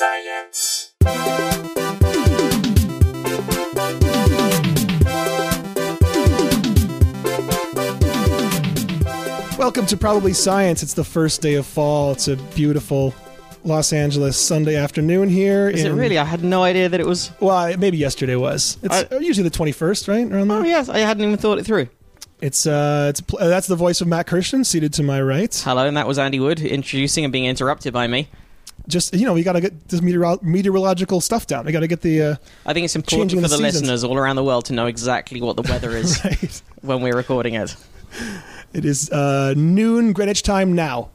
Science. Welcome to Probably Science. It's the first day of fall. It's a beautiful Los Angeles Sunday afternoon here. Is it really? I had no idea that it was. Well, maybe yesterday was. It's I- usually the 21st, right? Around Oh there. yes, I hadn't even thought it through. It's uh, it's uh, that's the voice of Matt Kirshen seated to my right. Hello, and that was Andy Wood introducing and being interrupted by me. Just you know, we got to get this meteoro- meteorological stuff down. We got to get the uh, I think it's important for the the, listeners all around the world to know exactly what the weather is right. when we're recording it. It is uh, noon Greenwich time now.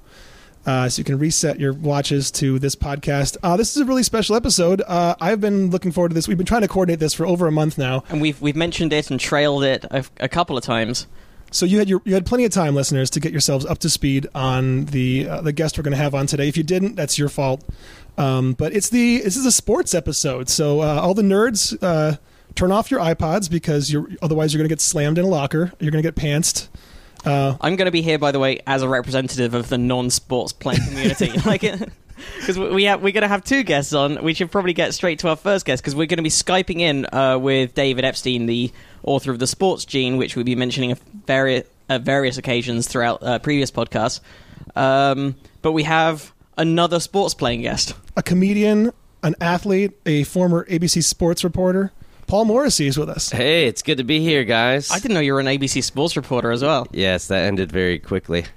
Uh, so you can reset your watches to this podcast. Uh, this is a really special episode. Uh, I've been looking forward to this. We've been trying to coordinate this for over a month now. And we've we've mentioned it and trailed it a, a couple of times. So you had your, you had plenty of time, listeners, to get yourselves up to speed on the uh, the guest we're going to have on today. If you didn't, that's your fault. Um, but it's the this is a sports episode, so uh, all the nerds uh, turn off your iPods because you're otherwise you're going to get slammed in a locker. You're going to get pantsed. Uh, I'm going to be here, by the way, as a representative of the non-sports playing community. like, because we have we're going to have two guests on. We should probably get straight to our first guest because we're going to be skyping in uh, with David Epstein, the author of the Sports Gene, which we'll be mentioning at various at various occasions throughout uh, previous podcasts. Um, but we have another sports playing guest. a comedian, an athlete, a former ABC sports reporter. Paul Morrissey is with us. Hey, it's good to be here, guys. I didn't know you were an ABC sports reporter as well. Yes, that ended very quickly.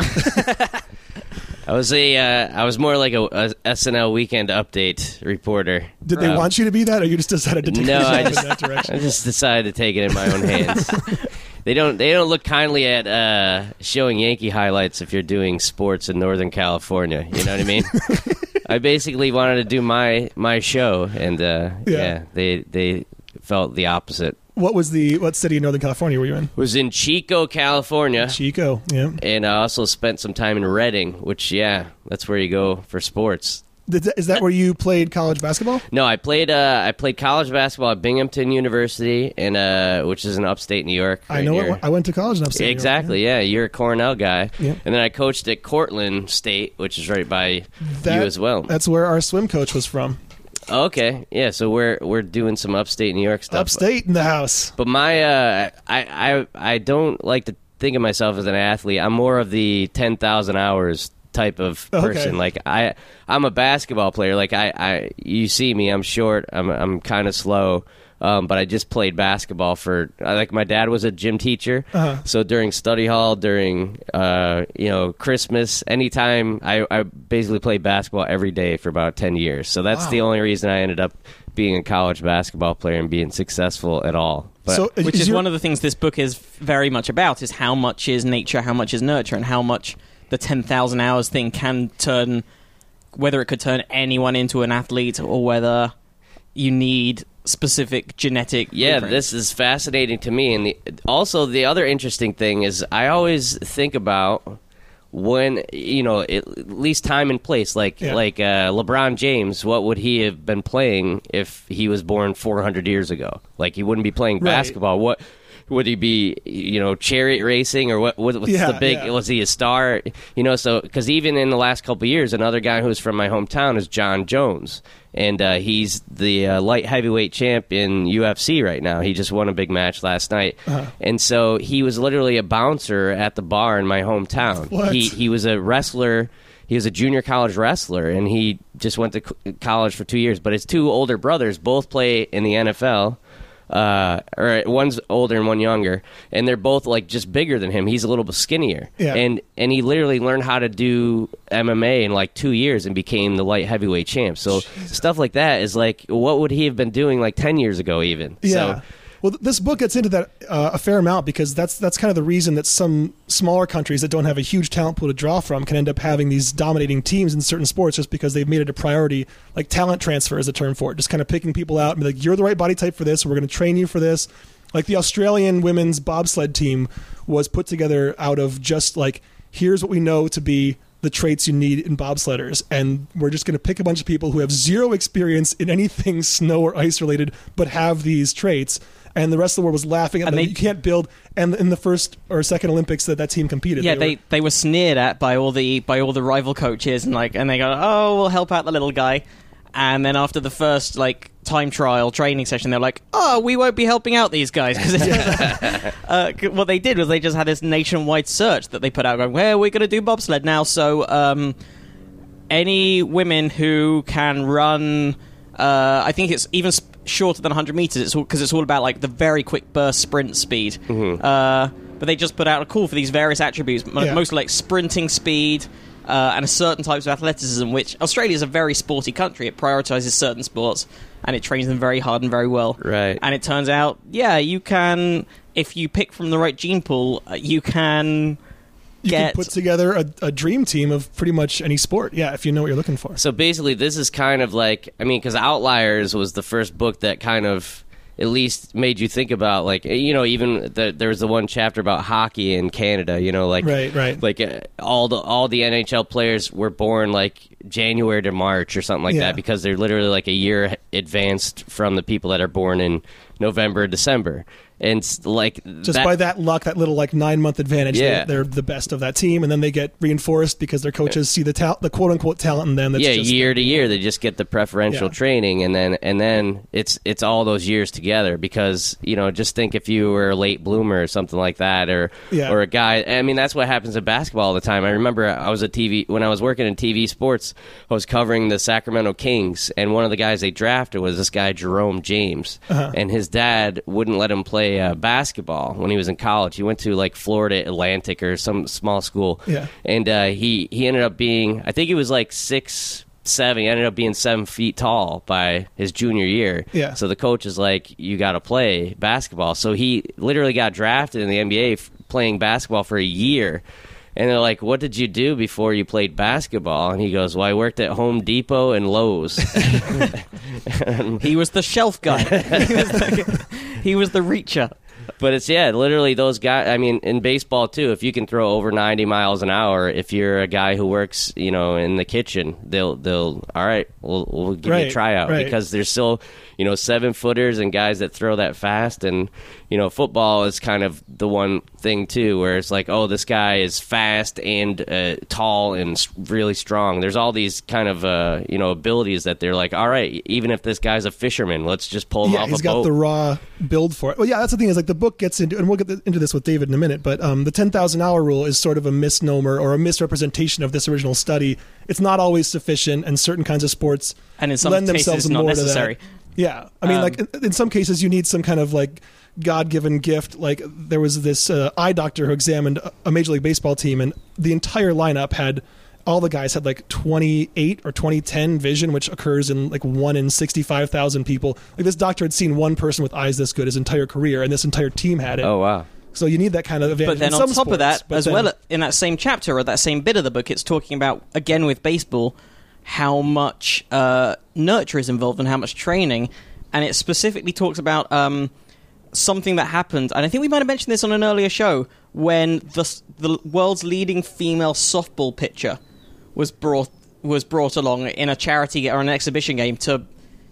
I was a, uh, I was more like a, a SNL weekend update reporter. Did they Um, want you to be that, or you just decided to take No, a I step just- in that direction? I just decided to take it in my own hands. they don't, they don't look kindly at uh, showing Yankee highlights if you're doing sports in Northern California. You know what I mean? I basically wanted to do my my show, and uh, Yeah. yeah, they they felt the opposite. What was the what city in Northern California were you in? Was in Chico, California. Chico. Yeah. and I also spent some time in Redding, which yeah, that's where you go for sports. Is that where you played college basketball? No, I played uh, I played college basketball at Binghamton University, and uh, which is in upstate New York. I know it. I went to college in upstate. New York, exactly. Yeah. you're a Cornell guy, Yeah. and then I coached at Cortland State, which is right by That- you as well. That's where our swim coach was from. Okay, yeah. So we're we're doing some upstate New York stuff. Upstate in the house. But my, uh, I, I, I don't like to think of myself as an athlete. I'm more of the ten thousand hours type of Okay. person. Like I, I'm a basketball player. Like I, I, you see me. I'm short. I'm, I'm kind of slow. Um, but I just played basketball for like my dad was a gym teacher, Uh-huh. so during study hall, during uh, you know Christmas, anytime I, I basically played basketball every day for about ten years. So that's Wow. the only reason I ended up being a college basketball player and being successful at all. But so, which is your- one of the things this book is very much about is how much is nature how much is nurture and how much the 10,000 hours thing can turn whether it could turn anyone into an athlete or whether you need specific genetic Yeah, blueprints. this is fascinating to me. And the, also, the other interesting thing is I always think about when you know at at least time and place like Yeah. like uh, LeBron James what would he have been playing if he was born 400 years ago like he wouldn't be playing Right. basketball what would he be you know chariot racing or what, what what's Yeah, the big yeah. was he a star? You know so because even in the last couple of years another guy who's from my hometown is Jon Jones. And uh, he's the uh, light heavyweight champ in UFC right now. He just won a big match last night. Uh-huh. and so he was literally a bouncer at the bar in my hometown. What? he he was a wrestler. He was a junior college wrestler and he just went to co- college for two years. But his two older brothers both play in the NFL uh, or one's older and one younger, and they're both like just bigger than him. He's a little bit skinnier, Yeah. and and he literally learned how to do MMA in like two years and became the light heavyweight champ. So stuff like that is like, what would he have been doing like ten years ago, even? Yeah. So, well, this book gets into that uh, a fair amount because that's that's kind of the reason that some smaller countries that don't have a huge talent pool to draw from can end up having these dominating teams in certain sports just because they've made it a priority. Like talent transfer is a term for it, just kind of picking people out and be like, "You're the right body type for this. We're going to train you for this." Like the Australian women's bobsled team was put together out of just like, "Here's what we know to be." The traits you need in bobsledders, and we're just going to pick a bunch of people who have zero experience in anything snow or ice related, but have these traits, and the rest of the world was laughing at And them. they- you can't build. And in the first or second Olympics that that team competed, yeah, were- they they were sneered at by all the by all the rival coaches and like and they go, "Oh, we'll help out the little guy." And then after the first like time trial training session, they're like, "Oh, we won't be helping out these guys." Because uh, what they did was they just had this nationwide search that they put out, going, "Where we're going to do bobsled now." So um, any women who can run, uh, I think it's even shorter than 100 meters. It's all because it's all about like the very quick burst sprint speed. Uh, but they just put out a call for these various attributes, mo- Yeah. mostly like sprinting speed. Uh, and a certain types of athleticism, which Australia is a very sporty country. It prioritizes certain sports and it trains them very hard and very well. Right. And it turns out, yeah, you can, if you pick from the right gene pool, uh, you can You get can put together a, a dream team of pretty much any sport. Yeah, if you know what you're looking for. So basically, this is kind of like I mean, because Outliers was the first book that kind of at least made you think about like you know even the, there was the one chapter about hockey in Canada. You know, like Right, right. like uh, all the all the NHL players were born like January to March or something like Yeah. that because they're literally like a year advanced from the people that are born in November, December, and like Just that- by that luck, that little like nine month advantage, Yeah. they, they're the best of that team, and then they get reinforced because their coaches see the ta- the quote unquote talent in them. That's yeah, just year to year they just get the preferential Yeah. training, and then and then it's it's all those years together because you know just think if you were a late bloomer or something like that, or Yeah. or a guy. I mean that's what happens in basketball all the time. I remember I was a TV when I was working in TV sports. I was covering the Sacramento Kings, and one of the guys they drafted was this guy Jerome James, Uh-huh. and his dad wouldn't let him play uh, basketball when he was in college. He went to like Florida Atlantic or some small school, Yeah. and uh, he he ended up being I think he was like six seven. He ended up being seven feet tall by his junior year. Yeah. So the coach is like, you got to play basketball. So he literally got drafted in the NBA f- playing basketball for a year. And they're like, "What did you do before you played basketball?" And he goes, "Well, I worked at Home Depot and Lowe's." He was the shelf guy. he, was the, he was the reacher. But it's yeah, literally those guys. I mean, in baseball too, if you can throw over ninety miles an hour, if you're a guy who works, you know, in the kitchen, they'll they'll all right, we'll we'll give you a tryout right. because there's still you know seven footers and guys that throw that fast, and you know football is kind of the one thing too where it's like, oh, this guy is fast and uh, tall and really strong. There's all these kind of uh, you know abilities that they're like, all right, even if this guy's a fisherman, let's just pull him yeah, off he's a got boat. the raw build for it. Well, yeah, that's the thing is like the book gets into, and we'll get into this with David in a minute. But um, the ten thousand hour rule is sort of a misnomer or a misrepresentation of this original study. It's not always sufficient, and certain kinds of sports And in some lend cases, themselves it's not more necessary. to that. Yeah, I mean, Um, like in, some cases, you need some kind of like God-given gift. Like there was this uh, eye doctor who examined a- Major League Baseball team, and the entire lineup had all the guys had like 28 or 2010 vision, which occurs in like one in 65,000 people. Like this doctor had seen one person with eyes this good his entire career, and this entire team had it. oh wow. So you need that kind of advantage. But then in on top of that, as then- well, in that same chapter or that same bit of the book, it's talking about again with baseball how much uh, nurture is involved and how much training, and it specifically talks about um, something that happened. And I think we might have mentioned this on an earlier show when the the world's leading female softball pitcher was brought was brought along in a charity or an exhibition game to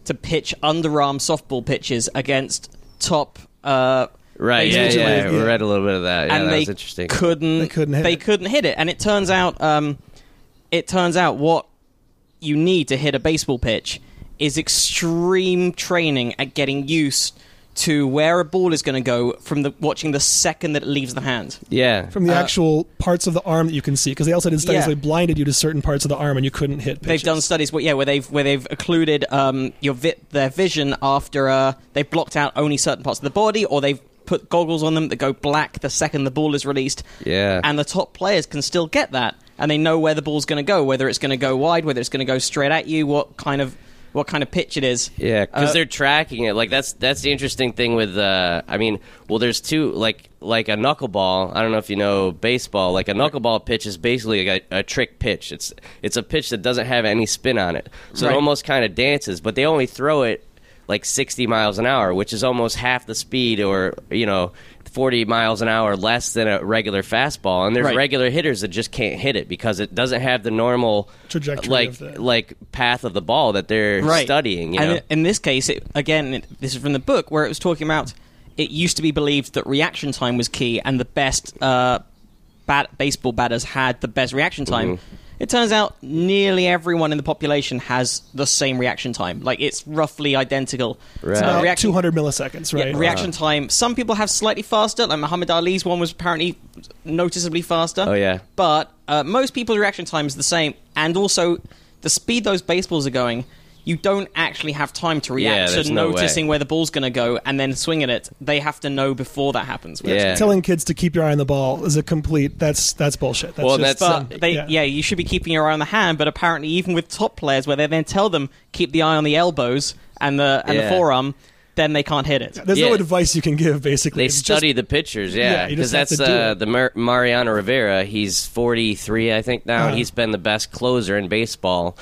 to pitch underarm softball pitches against top. Uh, Right, yeah, Baseball yeah, players, We read a little bit of that. Yeah, and that they was interesting. couldn't They couldn't hit they it. couldn't hit it and it turns out um, it turns out what you need to hit a baseball pitch is extreme training at getting used to where a ball is going to go from the watching the second that it leaves the hand yeah, from the uh, actual parts of the arm that you can see, because they also did studies Yeah. they blinded you to certain parts of the arm and you couldn't hit. They've done studies, where, yeah, where they've where they've occluded um, your vi- their vision after uh, they've blocked out only certain parts of the body, or they've put goggles on them that go black the second the ball is released. yeah. and the top players can still get that, and they know where the ball's going to go, whether it's going to go wide, whether it's going to go straight at you, what kind of what kind of pitch it is. Yeah, because Uh, they're tracking it. Like that's that's the interesting thing with. Uh, I mean, well, there's two like like a knuckleball. I don't know if you know baseball. Like a knuckleball pitch is basically like a, a trick pitch. It's it's a pitch that doesn't have any spin on it, so Right. it almost kind of dances. But they only throw it like 60 miles an hour, which is almost half the speed, or you know. 40 miles an hour less than a regular fastball and there's Right. regular hitters that just can't hit it because it doesn't have the normal Trajectory like of the- like path of the ball that they're studying you and know? in this case, it, again, it, this is from the book where it was talking about. It used to be believed that reaction time was key, and the best uh, bat, baseball batters had the best reaction time. Mm-hmm. It turns out nearly everyone in the population has the same reaction time. Like it's roughly identical. Right. So reaction, 200 milliseconds, yeah, right? reaction time. Some people have slightly faster. Like Muhammad Ali's one was apparently noticeably faster. Oh yeah. But uh, most people's reaction time is the same, and also the speed those baseballs are going. You don't actually have time to react there's to no noticing way. where the ball's going to go and then swinging it. They have to know before that happens. which- Yeah. Telling kids to keep your eye on the ball is a complete. That's that's bullshit. That's Well, just, that's- But they, yeah. yeah. you should be keeping your eye on the hand. But apparently, even with top players, where they then tell them keep the eye on the elbows and the and Yeah. the forearm, then they can't hit it. There's no advice you can give. Basically, They It's just- study the pitchers, Yeah, yeah, because just have that's uh, the Mar- Mariano Rivera. He's 43, I think now, Uh-huh. and he's been the best closer in baseball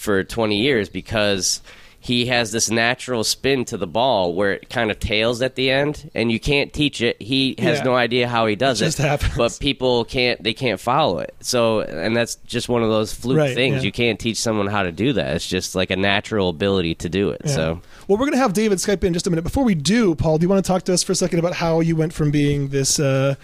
for 20 years because he has this natural spin to the ball where it kind of tails at the end, and you can't teach it. He has Yeah. no idea how he does It it, happens. but people can't. They can't follow it. So, and that's just one of those fluke Right, things. yeah. You can't teach someone how to do that. It's just like a natural ability to do it. Yeah. So. well, we're going to have David Skype in just a minute. Before we do, Paul, do you want to talk to us for a second about how you went from being this uh,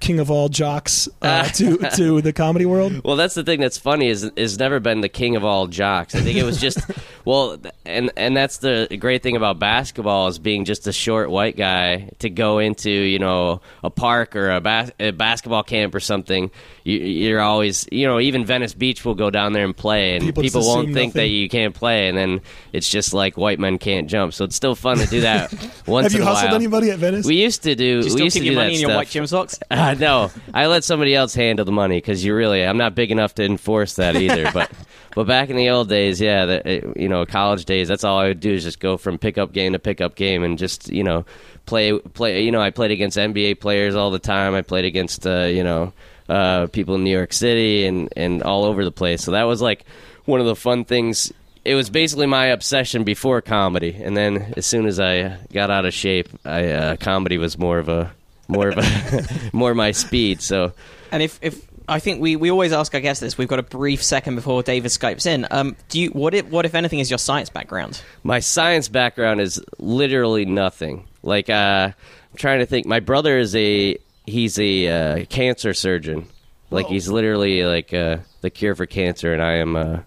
king of all jocks uh, to to the comedy world? Well, that's the thing that's funny is is never been the king of all jocks. I think it was just well, and and that's the great thing about basketball is being just a short white guy to go into you know a park or a, bas- a basketball camp or something. You, you're always you know even Venice Beach will go down there and play, and People people, won't assume think that you can't play, and then it's just like white men can't jump. So it's still fun to do that once Have you in a hustled while. anybody at Venice? We used to do. Do you we still used keep to your money in your stuff. white gym socks? No, I let somebody else handle the money because you really, I'm not big enough to enforce that either. but but back in the old days, yeah, the, you know, college days, that's all I would do is just go from pickup game to pickup game and just you know play play. You know, I played against NBA players all the time. I played against uh, you know uh, people in New York City and and all over the place. So that was like one of the fun things. It was basically my obsession before comedy, and then as soon as I got out of shape, I uh, comedy was more of a more of a more my speed. So And if, if I think we, we always ask our guests this, we've got a brief second before David skypes in. Um, do you what if what if anything is your science background? my science background is literally nothing. Like uh, I'm trying to think. My brother is a he's a uh, cancer surgeon. Like Whoa. he's literally like uh, the cure for cancer, and I am.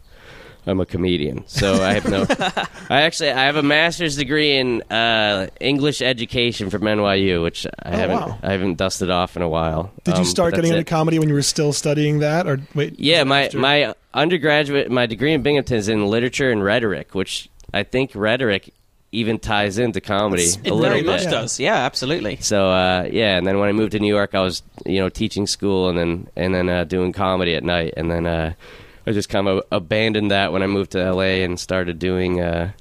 I'm a comedian, so I have no. I actually I have a master's degree in uh, English education from NYU, which I Oh, haven't wow. I haven't dusted off in a while. Did you Um, start getting into it. comedy when you were still studying that, or wait? Yeah, my after? my undergraduate, my degree in Binghamton is in literature and rhetoric, which I think rhetoric even ties into comedy It's- a It little very bit. much does. Yeah, absolutely. So uh, yeah, and then when I moved to New York, I was you know teaching school and then and then uh, doing comedy at night, and then uh, I just kind of abandoned that when I moved to LA and started doing uh,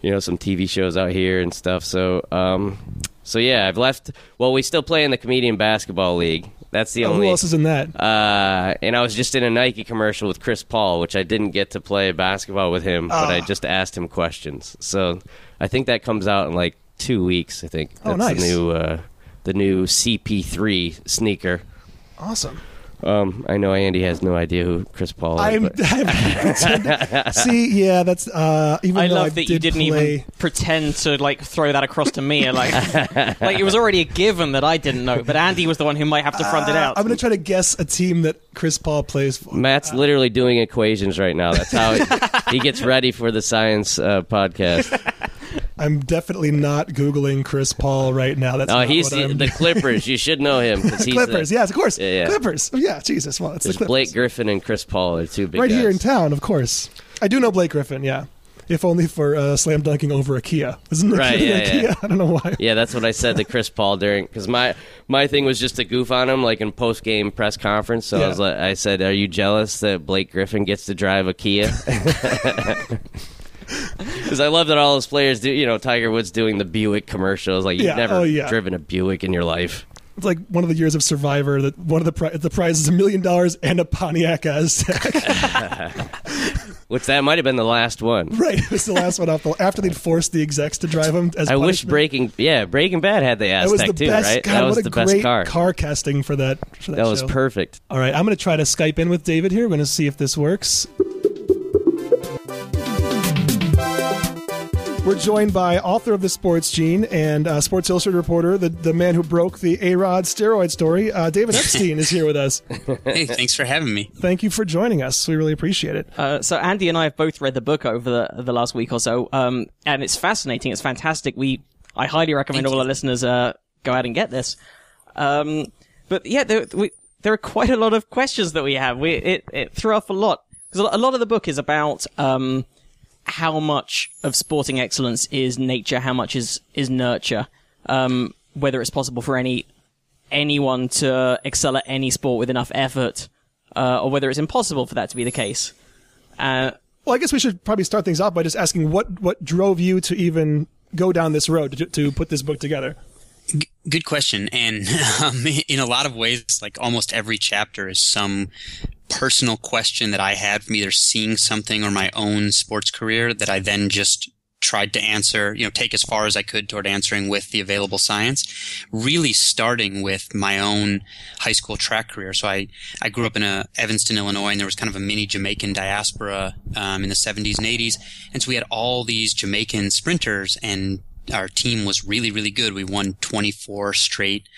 you know some TV shows out here and stuff. So um, so yeah, I've left. Well, we still play in the comedian basketball league. That's the Oh, only. who else is in that? Uh, and I was just in a Nike commercial with Chris Paul, which I didn't get to play basketball with him, but I Ah. just asked him questions. So I think that comes out in like two weeks. I think Oh, that's nice. the new uh, the new CP3 sneaker. Awesome. Um, I know Andy has no idea who Chris Paul is. I'm, but I'm see, yeah, that's uh, even I love I that you did didn't play, even pretend to like throw that across to me. Like, like it was already a given that I didn't know, but Andy was the one who might have to front it Uh, out. I'm going to try to guess a team that Chris Paul plays for. Matt's literally doing equations right now. That's how he gets ready for the science uh, podcast. I'm definitely not googling Chris Paul right now. That's not he's I'm- the Clippers. You should know him because he's Clippers. The, yes, of course. Yeah, yeah. Clippers. Yeah, Jesus. Well, it's there's the Clippers. Blake Griffin and Chris Paul are two big right guys. here in town, of course. I do know Blake Griffin. Yeah, if only for uh, slam dunking over a Kia. Isn't it Right, yeah, Kia? I don't know why. Yeah, that's what I said to Chris Paul during because my my thing was just to goof on him, like in post game press conference. So. I was like, I said, "Are you jealous that Blake Griffin gets to drive a Kia?" Because I love that all those players do. You know, Tiger Woods doing the Buick commercials. Like you've Yeah, never oh, yeah. driven a Buick in your life. It's like one of the years of Survivor. That one of the pri- the prize is a million dollars and a Pontiac Aztek. Which that might have been the last one. right, it was the last one off. The, after they'd forced the execs to drive them as I wish. Breaking yeah Breaking Bad had the That was the too, best. right? God, that was what a the great best car. casting for that. For that, That was perfect. All right, I'm going to try to Skype in with David here. We're going to see if this works. We're joined by author of The Sports Gene and uh, Sports Illustrated reporter, the, the man who broke the A Rod steroid story. Uh, David Epstein is here with us. Hey, thanks for having me. Thank you for joining us. We really appreciate it. Uh, so Andy and I have both read the book over the the last week or so, um, and it's fascinating. It's fantastic. We I highly recommend Thank all you. our listeners uh, go out and get this. Um, but yeah, there, we, there are quite a lot of questions that we have. We it, it threw off a lot because a lot of the book is about um, how much of sporting excellence is nature, how much is is nurture, um, whether it's possible for any anyone to excel at any sport with enough effort, uh, or whether it's impossible for that to be the case. Uh, Well, I guess we should probably start things off by just asking what, what drove you to even go down this road to, to put this book together. G- good question. And um, in a lot of ways, like almost every chapter is some personal question that I had from either seeing something or my own sports career that I then just tried to answer, you know, take as far as I could toward answering with the available science. Really starting with my own high school track career. So I, I grew up in a Evanston, Illinois, and there was kind of a mini Jamaican diaspora um, in the 70s and 80s. And so we had all these Jamaican sprinters and our team was really, really good. We won 24 straight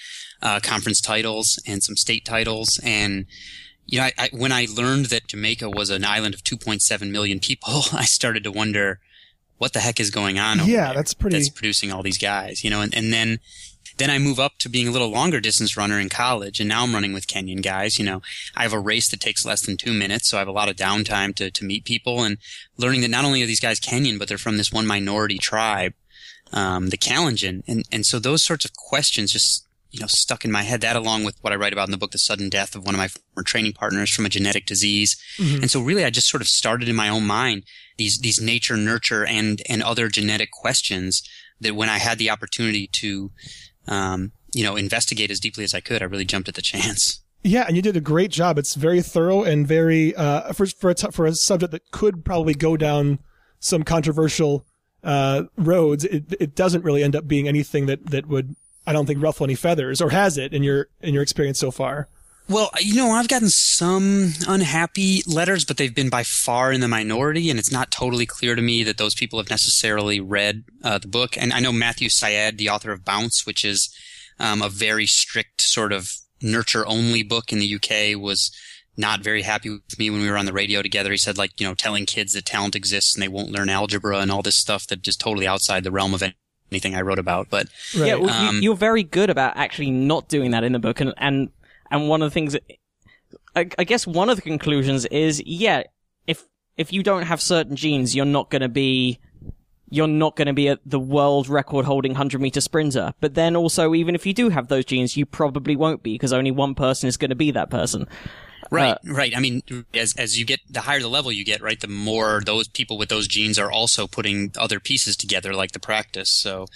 uh, conference titles and some state titles. And you know, I, I, when I learned that Jamaica was an island of 2.7 million people, I started to wonder what the heck is going on. Over Yeah, there that's pretty- That's producing all these guys, you know, and, and then. Then I move up to being a little longer distance runner in college, and now I'm running with Kenyan guys. You know, I have a race that takes less than two minutes, so I have a lot of downtime to, to meet people and learning that not only are these guys Kenyan, but they're from this one minority tribe um, the Kalenjin. And, and so those sorts of questions just, you know, stuck in my head. That along with what I write about in the book, The Sudden Death of one of my former training partners from a genetic disease. And so really I just sort of started in my own mind these, these nature, nurture and, and other genetic questions that when I had the opportunity to, um, you know, investigate as deeply as I could, I really jumped at the chance. Yeah, and you did a great job. It's very thorough and very uh, for for a t- for a subject that could probably go down some controversial uh, roads. It it doesn't really end up being anything that that would I don't think ruffle any feathers, or has it in your in your experience so far? Well, you know, I've gotten some unhappy letters, but they've been by far in the minority, and it's not totally clear to me that those people have necessarily read uh, the book. And I know Matthew Syed, the author of Bounce, which is um, a very strict sort of nurture-only book in the UK, was not very happy with me when we were on the radio together. He said, like, you know, telling kids that talent exists and they won't learn algebra and all this stuff that is totally outside the realm of anything I wrote about. But Right. Yeah, well, Um, you, you're very good about actually not doing that in the book, and and and one of the things, that, I, I guess, one of the conclusions is, yeah, if if you don't have certain genes, you're not going to be, you're not going to be a, the world record holding hundred meter sprinter. But then also, even if you do have those genes, you probably won't be because only one person is going to be that person. Right, right. I mean, as as you get the higher the level you get, right, the more those people with those genes are also putting other pieces together, like the practice. So,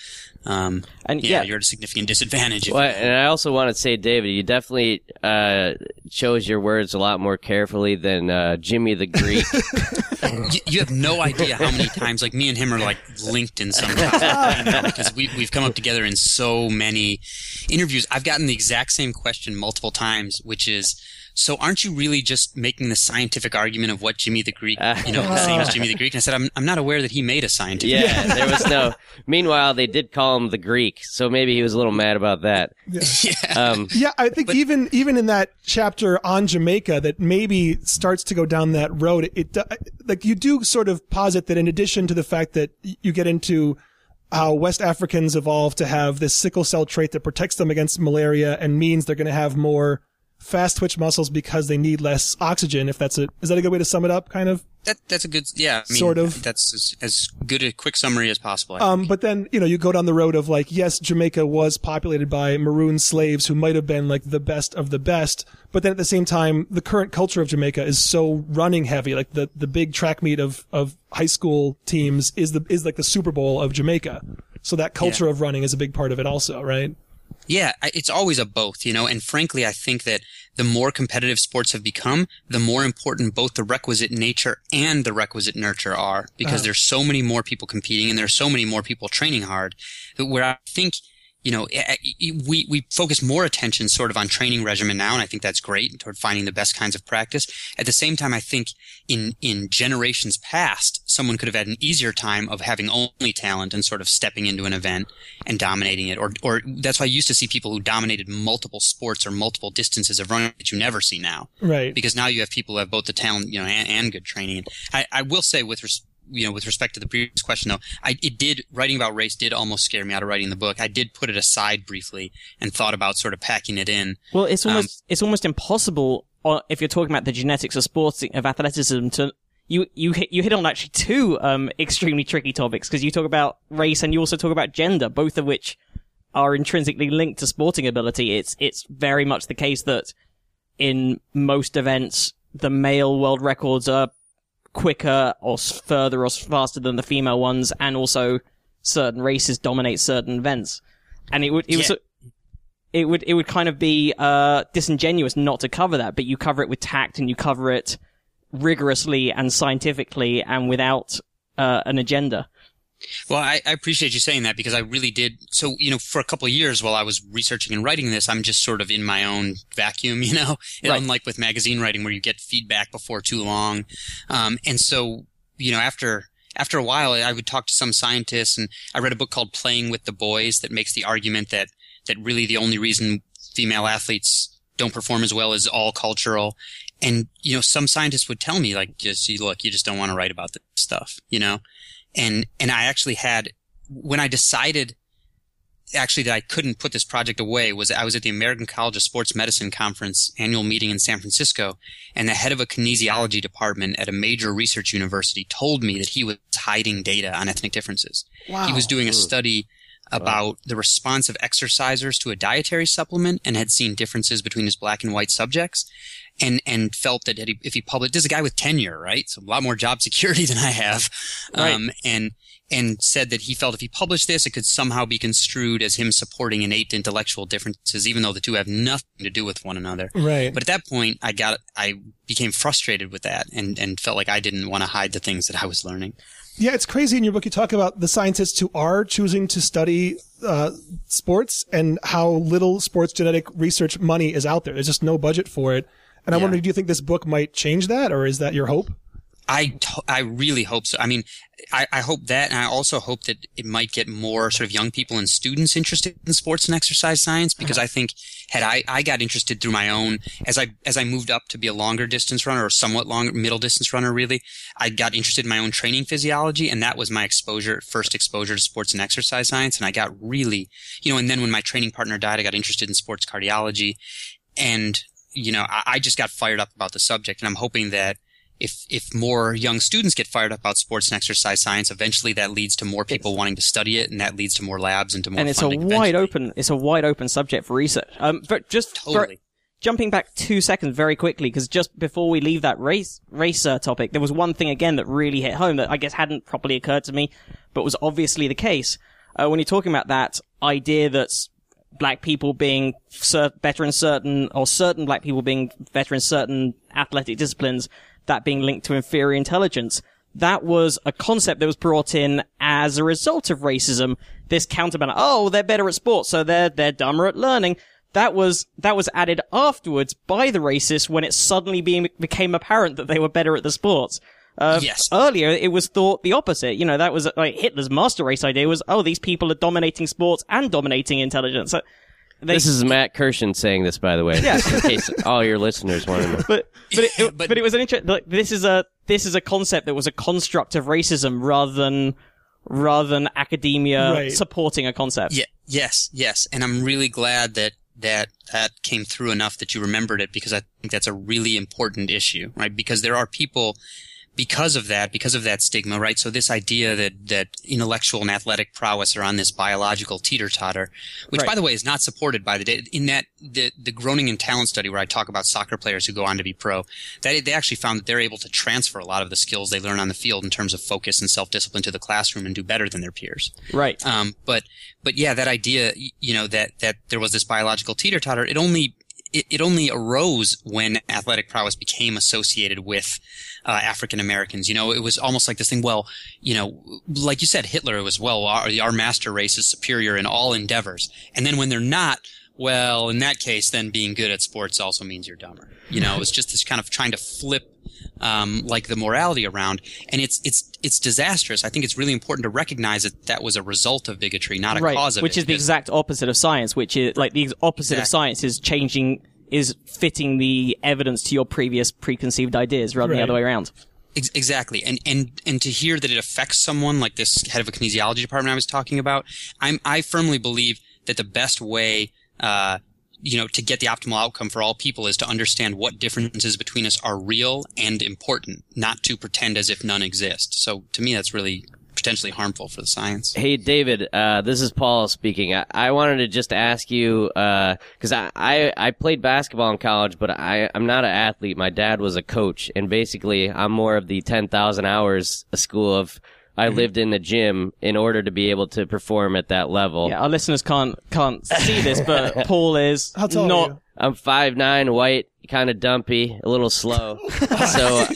um, And yeah, yeah, you're at a significant disadvantage. if- Well, and I also want to say, David, you definitely uh, chose your words a lot more carefully than uh, Jimmy the Greek. you, you have no idea how many times, like me and him are like linked in some way, because we we've come up together in so many interviews. I've gotten the exact same question multiple times, which is. So aren't you really just making the scientific argument of what Jimmy the Greek, you know, the same as Jimmy the Greek? And I said, I'm, I'm not aware that he made a scientific yeah, there was no. Meanwhile, they did call him the Greek, so maybe he was a little mad about that. Um, Yeah, I think even even in that chapter on Jamaica that maybe starts to go down that road. It, it like you do sort of posit that in addition to the fact that you get into how West Africans evolved to have this sickle cell trait that protects them against malaria and means they're going to have more fast twitch muscles because they need less oxygen. If that's a is that a good way to sum it up? Kind of. That that's a good yeah. I mean, Sort of. That's as, as good a quick summary as possible. Um, but then, you know, you go down the road of like, yes, Jamaica was populated by maroon slaves who might have been like the best of the best. But then at the same time, the current culture of Jamaica is so running heavy. Like the, the big track meet of, of high school teams is the, is like the Super Bowl of Jamaica. So that culture of running is a big part of it also, right? Yeah, it's always a both, you know, and frankly, I think that the more competitive sports have become, the more important both the requisite nature and the requisite nurture are, because there's so many more people competing and there's so many more people training hard, that where I think you know, eh, eh, we, we focus more attention sort of on training regimen now, and I think that's great toward finding the best kinds of practice. At the same time, I think in, in generations past, someone could have had an easier time of having only talent and sort of stepping into an event and dominating it. Or, or that's why I used to see people who dominated multiple sports or multiple distances of running that you never see now. Right. Because now you have people who have both the talent, you know, and, and good training. And I, I will say with res- you know, with respect to the previous question though, I, it did, writing about race did almost scare me out of writing the book. I did put it aside briefly and thought about sort of packing it in. Well, it's almost, um, it's almost impossible, or if you're talking about the genetics of sports, of athleticism to, you, you hit, you hit on actually two, um, extremely tricky topics, because you talk about race and you also talk about gender, both of which are intrinsically linked to sporting ability. It's, it's very much the case that in most events, the male world records are quicker or further or faster than the female ones, and also certain races dominate certain events. And it would it yeah. was it would it would kind of be uh, disingenuous not to cover that, but you cover it with tact and you cover it rigorously and scientifically and without uh, an agenda. Well, I, I, appreciate you saying that because I really did. So, you know, for a couple of years while I was researching and writing this, I'm just sort of in my own vacuum, you know, right. unlike with magazine writing where you get feedback before too long. Um, and so, you know, after, after a while, I would talk to some scientists and I read a book called Playing with the Boys that makes the argument that, that really the only reason female athletes don't perform as well is all cultural. And, you know, some scientists would tell me like, just, you look, you just don't want to write about this stuff, you know? and and I actually had when I decided actually that I couldn't put this project away was I was at the American College of Sports Medicine conference annual meeting in San Francisco and the head of a kinesiology department at a major research university told me that he was hiding data on ethnic differences. Wow. He was doing a study about wow. the response of exercisers to a dietary supplement and had seen differences between his black and white subjects and and felt that if he published, this is a guy with tenure, right? So a lot more job security than I have, right. um, and and said that he felt if he published this, it could somehow be construed as him supporting innate intellectual differences, even though the two have nothing to do with one another. Right. But at that point, I got I became frustrated with that and and felt like I didn't want to hide the things that I was learning. Yeah, it's crazy. In your book, you talk about the scientists who are choosing to study uh, sports and how little sports genetic research money is out there. There's just no budget for it. And I yeah. wonder, do you think this book might change that, or is that your hope? I, I really hope so. I mean, I, I hope that, and I also hope that it might get more sort of young people and students interested in sports and exercise science because uh-huh. I think had I, I got interested through my own, as I, as I moved up to be a longer distance runner or somewhat longer, middle distance runner really, I got interested in my own training physiology and that was my exposure, first exposure to sports and exercise science. And I got really, you know, and then when my training partner died, I got interested in sports cardiology and you know, I, I just got fired up about the subject, and I'm hoping that if if more young students get fired up about sports and exercise science, eventually that leads to more people wanting to study it, and that leads to more labs and to more. And it's a wide eventually. open it's a wide open subject for research. Um, but just totally. For, jumping back two seconds very quickly, because just before we leave that race racer topic, there was one thing again that really hit home that I guess hadn't properly occurred to me, but was obviously the case. Uh, when you're talking about that idea that black people being better in certain, or certain black people being better in certain athletic disciplines, that being linked to inferior intelligence. That was a concept that was brought in as a result of racism. This counterbalance, oh, they're better at sports, so they're, they're dumber at learning. That was, that was added afterwards by the racists when it suddenly being, became apparent that they were better at the sports. Uh, yes. Earlier, it was thought the opposite. You know, that was like Hitler's master race idea was, oh, these people are dominating sports and dominating intelligence. So they, this is Matt Kirshen saying this, by the way, yeah. in case all your listeners want to know. But but it, it, but, but, it was an interest. Like, this is a this is a concept that was a construct of racism rather than rather than academia right. supporting a concept. Yeah. Yes. Yes. And I'm really glad that that that came through enough that you remembered it because I think that's a really important issue, right? Because there are people because of that, because of that stigma, right? So this idea that, that intellectual and athletic prowess are on this biological teeter-totter, which right. by the way is not supported by the data. In that, the, the Groningen talent study where I talk about soccer players who go on to be pro, that they actually found that they're able to transfer a lot of the skills they learn on the field in terms of focus and self-discipline to the classroom and do better than their peers. Right. Um, but, but yeah, that idea, you know, that, that there was this biological teeter-totter, it only it, it only arose when athletic prowess became associated with uh, African Americans. You know, it was almost like this thing. Well, you know, like you said, Hitler was well, our, our master race is superior in all endeavors, and then when they're not, well, in that case, then being good at sports also means you're dumber. You know, it's just this kind of trying to flip um, like the morality around, and it's it's it's disastrous. I think it's really important to recognize that that was a result of bigotry, not a right, cause of which is the exact opposite of science. Which is like the opposite of science is changing is fitting the evidence to your previous preconceived ideas rather than the other way around. Exactly, and and and to hear that it affects someone like this head of a kinesiology department I was talking about, I'm I firmly believe that the best way. Uh, you know, to get the optimal outcome for all people is to understand what differences between us are real and important, not to pretend as if none exist. So to me, that's really potentially harmful for the science. Hey, David, uh, this is Paul speaking. I, I wanted to just ask you, because I, I, I played basketball in college, but I, I'm not an athlete. My dad was a coach, and basically, I'm more of the 10,000 hours school of I lived in the gym in order to be able to perform at that level. Yeah, our listeners can't can't see this, but Paul is How tall not are you? I'm five nine, white, kind of dumpy, a little slow. so,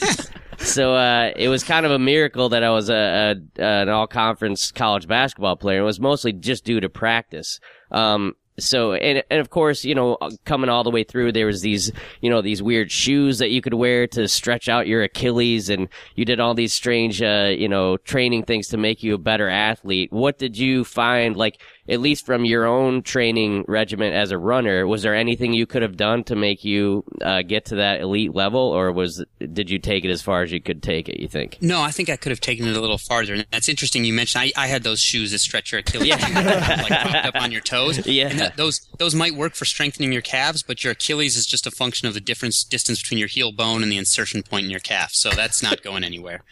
so uh, it was kind of a miracle that I was a, a an all conference college basketball player. It was mostly just due to practice. Um, so and and of course you know coming all the way through there was these you know these weird shoes that you could wear to stretch out your Achilles and you did all these strange uh, you know training things to make you a better athlete. What did you find like at least from your own training regimen as a runner, was there anything you could have done to make you uh, get to that elite level, or was did you take it as far as you could take it? You think? No, I think I could have taken it a little farther. And that's interesting. You mentioned I, I had those shoes that stretch your Achilles, like propped up on your toes. Yeah. and that, those those might work for strengthening your calves, but your Achilles is just a function of the difference distance between your heel bone and the insertion point in your calf. So that's not going anywhere.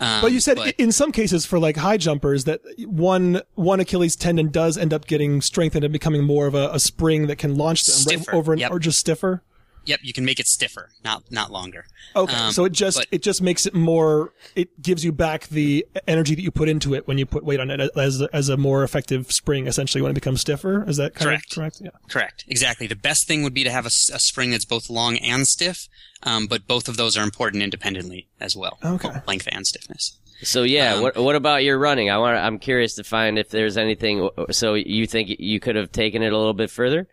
Um, But you said but- in some cases for like high jumpers that one one Achilles tendon does end up getting strengthened and becoming more of a, a spring that can launch them right over an, yep. or just stiffer. Yep, you can make it stiffer, not not longer. Okay, Um, so it just but- it just makes it more. It gives you back the energy that you put into it when you put weight on it as as a more effective spring. Essentially, when it becomes stiffer, is that Correct. correct? Yeah. Correct. Exactly. The best thing would be to have a spring that's both long and stiff, um, but both of those are important independently as well. Okay. Length and stiffness. So yeah, Um, what what about your running? I want. I'm curious to find if there's anything. So you think you could have taken it a little bit further?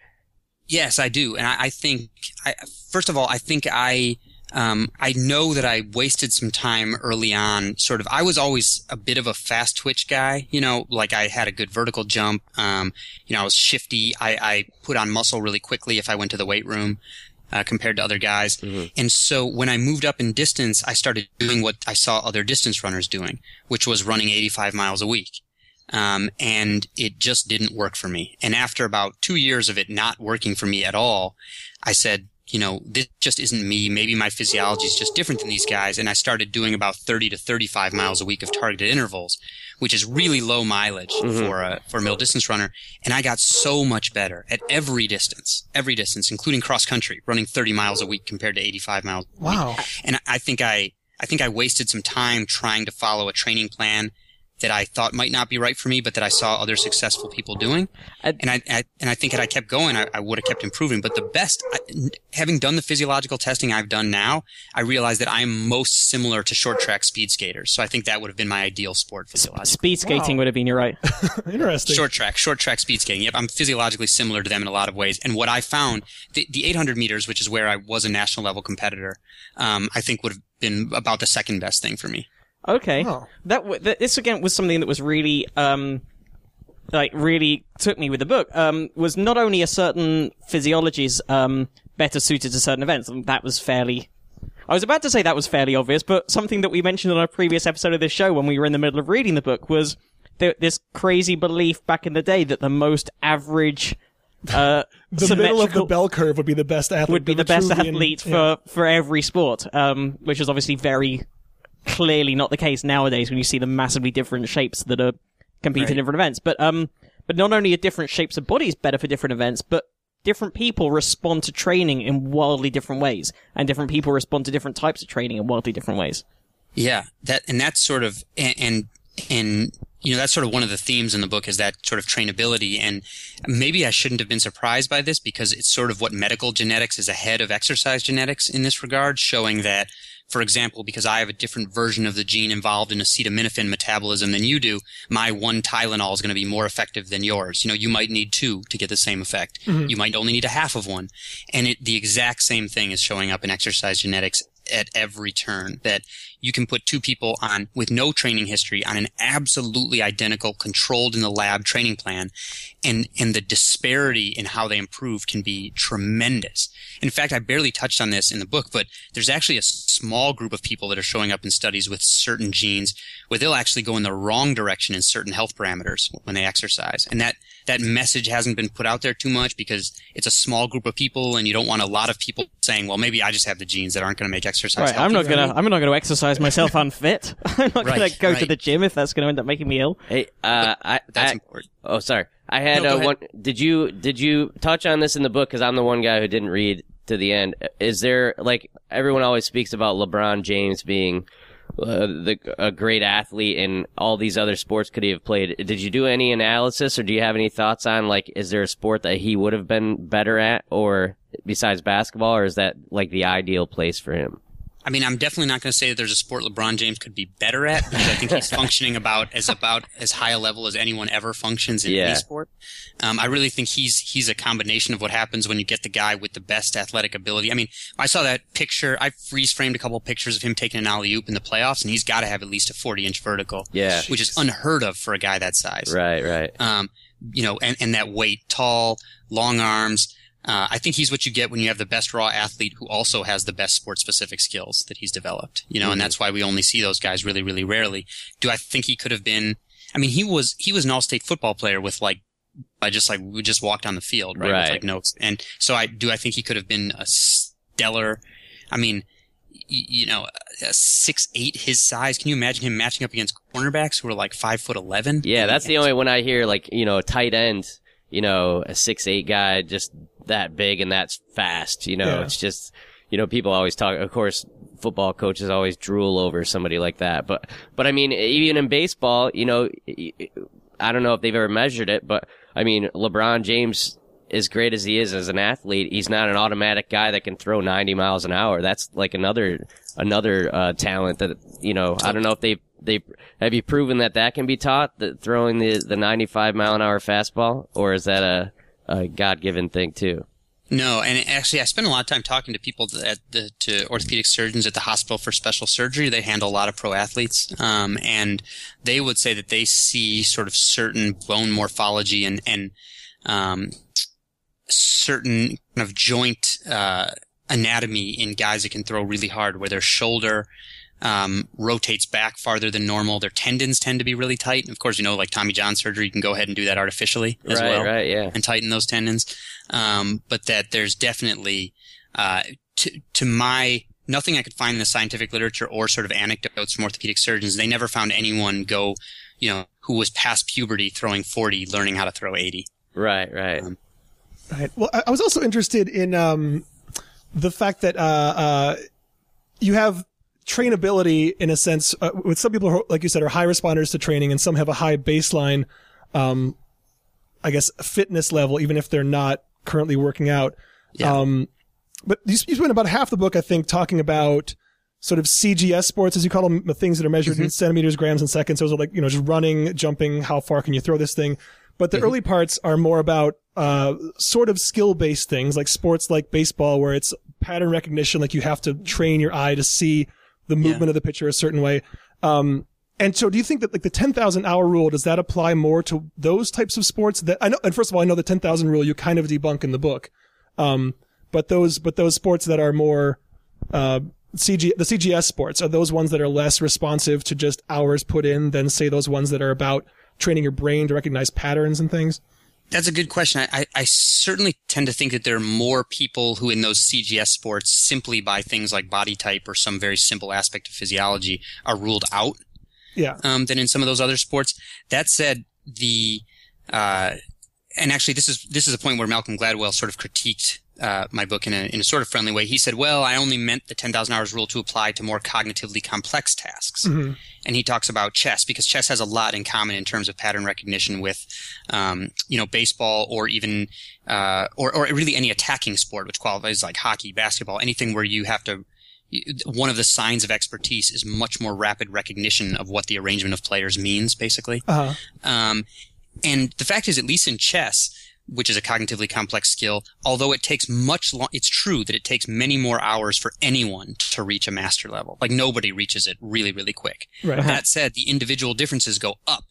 Yes, I do, and I, I think I, first of all, I think I um, I know that I wasted some time early on. Sort of, I was always a bit of a fast twitch guy. You know, like I had a good vertical jump. Um, you know, I was shifty. I, I put on muscle really quickly if I went to the weight room. Uh, compared to other guys. And so when I moved up in distance, I started doing what I saw other distance runners doing, which was running 85 miles a week. Um, and it just didn't work for me. And after about two years of it not working for me at all, I said, you know, this just isn't me. Maybe my physiology is just different than these guys. And I started doing about 30 to 35 miles a week of targeted intervals, which is really low mileage mm-hmm. for a, for a middle distance runner. And I got so much better at every distance, every distance, including cross country, running 30 miles a week compared to 85 miles. a week. Wow. And I think I, I think I wasted some time trying to follow a training plan that I thought might not be right for me, but that I saw other successful people doing. And I, I and I think had I kept going, I, I would have kept improving. But the best, I, having done the physiological testing I've done now, I realize that I am most similar to short track speed skaters. So I think that would have been my ideal sport physiologically. Speed skating would have been your right. Interesting. Short track, short track speed skating. Yep, I'm physiologically similar to them in a lot of ways. And what I found, the, the 800 meters, which is where I was a national level competitor, um, I think would have been about the second best thing for me. Okay. Oh. That, w- that this again was something that was really um like really took me with the book. Um was not only a certain physiologies um better suited to certain events. and That was fairly I was about to say that was fairly obvious, but something that we mentioned on a previous episode of this show when we were in the middle of reading the book was th- this crazy belief back in the day that the most average uh the middle of the bell curve would be the best athlete. would be the best athlete for, yeah. for every sport, um, which is obviously very clearly not the case nowadays when you see the massively different shapes that are competing in different events. But um, but not only are different shapes of bodies better for different events, but different people respond to training in wildly different ways, and different people respond to different types of training in wildly different ways. Yeah, that and that's sort of and and, and you know that's sort of one of the themes in the book is that sort of trainability and maybe i shouldn't have been surprised by this because it's sort of what medical genetics is ahead of exercise genetics in this regard showing that for example because i have a different version of the gene involved in acetaminophen metabolism than you do my one tylenol is going to be more effective than yours. You know you might need two to get the same effect. Mm-hmm. You might only need a half of one. And it, the exact same thing is showing up in exercise genetics at every turn that you can put two people on with no training history on an absolutely identical controlled in the lab training plan and and the disparity in how they improve can be tremendous. In fact i barely touched on this in the book but there's actually a small group of people that are showing up in studies with certain genes where they'll actually go in the wrong direction in certain health parameters when they exercise. And that that message hasn't been put out there too much because it's a small group of people and you don't want a lot of people saying well maybe i just have the genes that aren't going to make exercise Right, I'm not gonna. I'm not gonna exercise myself unfit. I'm not gonna Right, go to the gym if that's gonna end up making me ill. Hey, uh, I, that's I- important Oh, sorry. I had No, uh, one. Did you did you touch on this in the book? Because I'm the one guy who didn't read to the end. Is there like everyone always speaks about LeBron James being uh, the a great athlete in all these other sports could he have played? Did you do any analysis or do you have any thoughts on like is there a sport that he would have been better at or besides basketball or is that like the ideal place for him? I mean, I'm definitely not going to say that there's a sport LeBron James could be better at because I think he's functioning about as about as high a level as anyone ever functions in Yeah. any sport. Um, I really think he's he's a combination of what happens when you get the guy with the best athletic ability. I mean, I saw that picture. I freeze framed a couple pictures of him taking an alley oop in the playoffs, and he's got to have at least a 40 inch vertical, Yeah. which is unheard of for a guy that size Right. Right. um, you know, and, and that weight, tall, long arms. Uh, I think he's what you get when you have the best raw athlete who also has the best sport specific skills that he's developed, you know, and that's why we only see those guys really, really rarely. Do I think he could have been, I mean, he was, he was an all-state football player with like, I just like, we just walked on the field, right? Right. With like notes. And so I, do I think he could have been a stellar, I mean, you know, a six eight his size. Can you imagine him matching up against cornerbacks who are like five foot eleven? Yeah, that's the only when I hear like you know tight end, you know a six eight guy just that big and that's fast. You know, Yeah. it's just you know people always talk. Of course, football coaches always drool over somebody like that. But but I mean, even in baseball, you know, I don't know if they've ever measured it, but I mean, LeBron James. As great as he is as an athlete, he's not an automatic guy that can throw 90 miles an hour. That's like another another uh, talent that you know. I don't know if they've, they have you proven that that can be taught that throwing the the 95 mile an hour fastball, or is that a, a God given thing too? No, and actually, I spend a lot of time talking to people at the to orthopedic surgeons at the hospital for special surgery. They handle a lot of pro athletes, um, and they would say that they see sort of certain bone morphology and and um, certain kind of joint uh, anatomy in guys that can throw really hard, where their shoulder um, rotates back farther than normal. Their tendons tend to be really tight. And of course, you know, like Tommy John surgery, you can go ahead and do that artificially as right, well right, yeah. and tighten those tendons. Um, but that there's definitely, uh, to, to my, nothing I could find in the scientific literature or sort of anecdotes from orthopedic surgeons. They never found anyone go, you know, who was past puberty throwing 40, learning how to throw 80. Right, right. Um, Right. Well, I, I was also interested in um, the fact that uh, uh, you have trainability in a sense uh, with some people, who, like you said, are high responders to training, and some have a high baseline, um, I guess, fitness level, even if they're not currently working out. Yeah. Um, but you, you spent about half the book, I think, talking about sort of CGS sports, as you call them, the things that are measured in centimeters, grams, and seconds. Those are like, you know, just running, jumping, how far can you throw this thing? But the early parts are more about, uh, sort of skill based things like sports like baseball, where it's pattern recognition, like you have to train your eye to see the movement of the pitcher a certain way. Um, and so do you think that like the 10,000 hour rule, does that apply more to those types of sports that I know? And first of all, I know the 10,000 rule you kind of debunk in the book. Um, but those, but those sports that are more, uh, CG, the CGS sports are those ones that are less responsive to just hours put in than say those ones that are about training your brain to recognize patterns and things. That's a good question. I, I, I certainly tend to think that there are more people who in those CGS sports simply by things like body type or some very simple aspect of physiology are ruled out Yeah. um, than in some of those other sports. That said, the uh, and actually this is this is a point where Malcolm Gladwell sort of critiqued uh, my book in a, in a sort of friendly way. He said, "Well, I only meant the 10,000 hours rule to apply to more cognitively complex tasks." Mm-hmm. And he talks about chess because chess has a lot in common in terms of pattern recognition with, um, you know, baseball or even, uh, or, or really any attacking sport, which qualifies like hockey, basketball, anything where you have to one of the signs of expertise is much more rapid recognition of what the arrangement of players means, basically. Uh-huh. Um, and the fact is, at least in chess, which is a cognitively complex skill, although it takes much long, it's true that it takes many more hours for anyone to reach a master level. Like nobody reaches it really, really quick. Right. That uh-huh. said, the individual differences go up,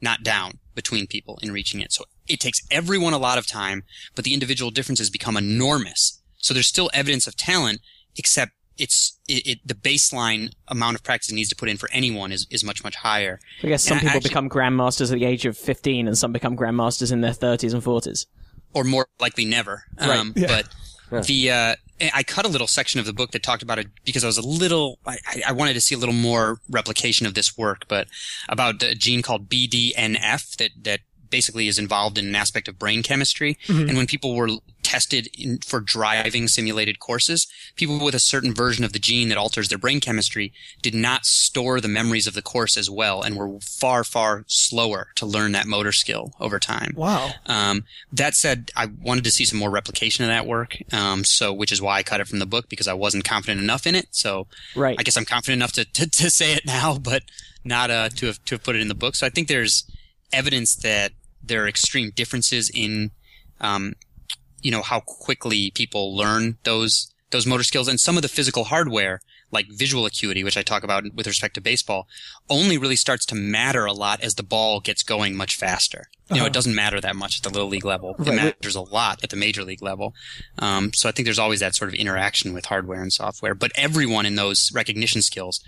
not down between people in reaching it. So it takes everyone a lot of time, but the individual differences become enormous. So there's still evidence of talent, except it's it, it, the baseline amount of practice it needs to put in for anyone is, is much much higher. I guess some And people actually- become grandmasters at the age of 15 and some become grandmasters in their 30s and 40s. or more likely never. Right. Um, Yeah. But the uh, I cut a little section of the book that talked about it because I was a little I, I- I wanted to see a little more replication of this work, but about a gene called BDNF that that basically is involved in an aspect of brain chemistry. And when people were tested in, for driving simulated courses, people with a certain version of the gene that alters their brain chemistry did not store the memories of the course as well and were far, far slower to learn that motor skill over time. Wow. Um, that said, I wanted to see some more replication of that work. Um, so, which is why I cut it from the book because I wasn't confident enough in it. So, Right. I guess I'm confident enough to, to, to say it now, but not, uh, to have, to have put it in the book. So I think there's evidence that there are extreme differences in, um, you know, how quickly people learn those, those motor skills and some of the physical hardware, like visual acuity, which I talk about with respect to baseball, only really starts to matter a lot as the ball gets going much faster. You know, it doesn't matter that much at the little league level. It matters a lot at the major league level. Um, so I think there's always that sort of interaction with hardware and software. But everyone in those recognition skills,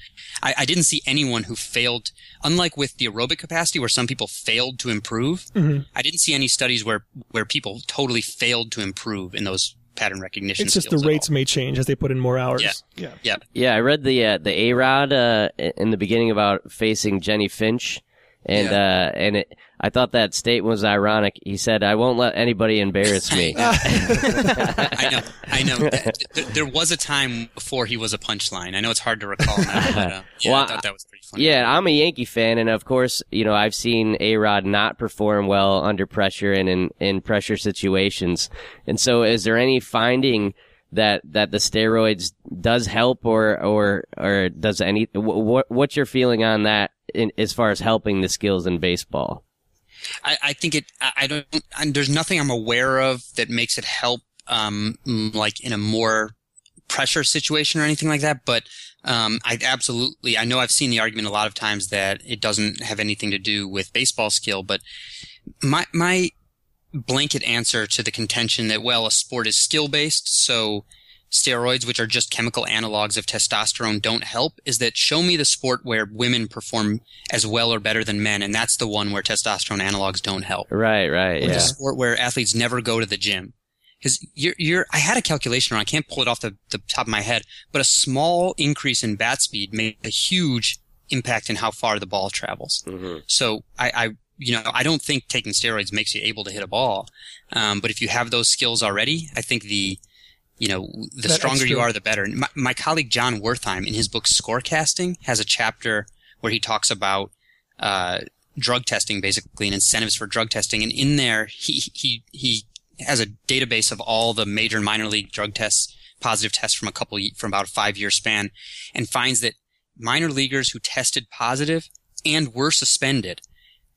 I, I didn't see anyone who failed. Unlike with the aerobic capacity, where some people failed to improve, I didn't see any studies where where people totally failed to improve in those pattern recognition. It's just the skills at rates all. may change as they put in more hours. Yeah. Yeah. Yeah. Yeah, I read the uh, the A Rod uh, in the beginning about facing Jennie Finch, and Yeah. uh, and it, I thought that statement was ironic. He said, "I won't let anybody embarrass me." I know, I know. There, there was a time before he was a punchline. I know it's hard to recall now, but uh, yeah, Well, I thought that was pretty funny. Yeah, I'm a Yankee fan, and of course, you know, I've seen A Rod not perform well under pressure and in, in pressure situations. And so, is there any finding that that the steroids does help, or or or does any? What what's your feeling on that in, as far as helping the skills in baseball? I, I think it. I, don't. I, there's nothing I'm aware of that makes it help, um, like in a more pressure situation or anything like that. But um, I absolutely. I know I've seen the argument a lot of times that it doesn't have anything to do with baseball skill. But my my blanket answer to the contention that well, a sport is skill based, so steroids, which are just chemical analogs of testosterone, don't help is that show me the sport where women perform as well or better than men, and that's the one where testosterone analogs don't help. Right, right, Or yeah. the sport where athletes never go to the gym. Because you're, you're, I had a calculation, I can't pull it off the, the top of my head, but a small increase in bat speed made a huge impact in how far the ball travels. Mm-hmm. So I, I, you know, I don't think taking steroids makes you able to hit a ball. Um, but if you have those skills already, I think the, you know, the That stronger you are, the better. My, my colleague Jon Wertheim, in his book Scorecasting, has a chapter where he talks about uh, drug testing, basically, and incentives for drug testing. And in there, he he he has a database of all the major and minor league drug tests, positive tests from a couple from about a five year span, and finds that minor leaguers who tested positive and were suspended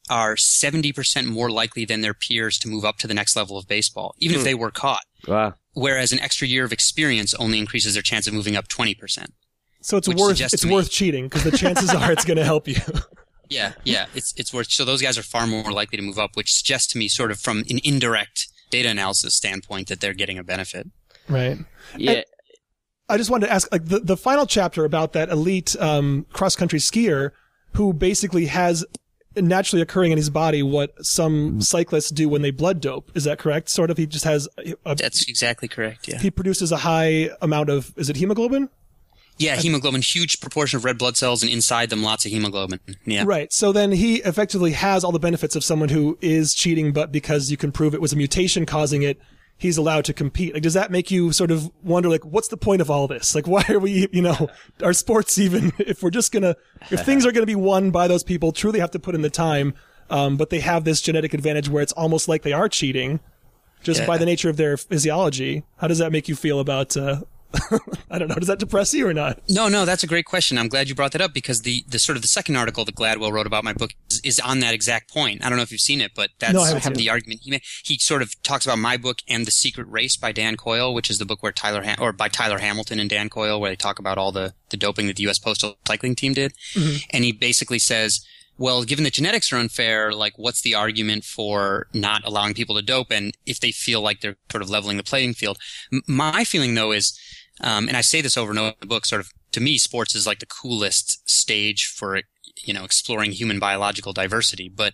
are 70% more likely than their peers to move up to the next level of baseball, even if they were caught. Wow. Whereas an extra year of experience only increases their chance of moving up 20%. So it's worth it's me- worth cheating because the chances are it's going to help you. Yeah, yeah, it's it's worth. So those guys are far more likely to move up, which suggests to me, sort of from an indirect data analysis standpoint, that they're getting a benefit. right. Yeah. I just wanted to ask, like the, the final chapter about that elite um, cross country skier who basically has naturally occurring in his body what some cyclists do when they blood dope. Is that correct? Sort of. He just has a, That's exactly correct. Yeah. he produces a high amount of is it hemoglobin? Yeah, hemoglobin, huge proportion of red blood cells, and inside them, lots of hemoglobin. Yeah. Right. So then he effectively has all the benefits of someone who is cheating, but because you can prove it was a mutation causing it, he's allowed to compete. Like, does that make you sort of wonder, like, what's the point of all this? Like, why are we, you know, are sports even, if we're just gonna, if things are gonna be won by those people, truly have to put in the time, um, but they have this genetic advantage where it's almost like they are cheating just Yeah. by the nature of their physiology. How does that make you feel about, uh, I don't know, does that depress you or not? No, no, that's a great question. I'm glad you brought that up because the, the sort of the second article that Gladwell wrote about my book is, is on that exact point. I don't know if you've seen it, but that's No, I haven't the argument he made. He sort of talks about my book and The Secret Race by Dan Coyle, which is the book where Tyler Ham- or by Tyler Hamilton and Dan Coyle, where they talk about all the, the doping that the U.S. Postal Cycling Team did. Mm-hmm. And he basically says, well, given that genetics are unfair, like what's the argument for not allowing people to dope? And if they feel like they're sort of leveling the playing field, M- my feeling though is, um, and I say this over and over in the book, sort of to me, sports is like the coolest stage for, you know, exploring human biological diversity. But,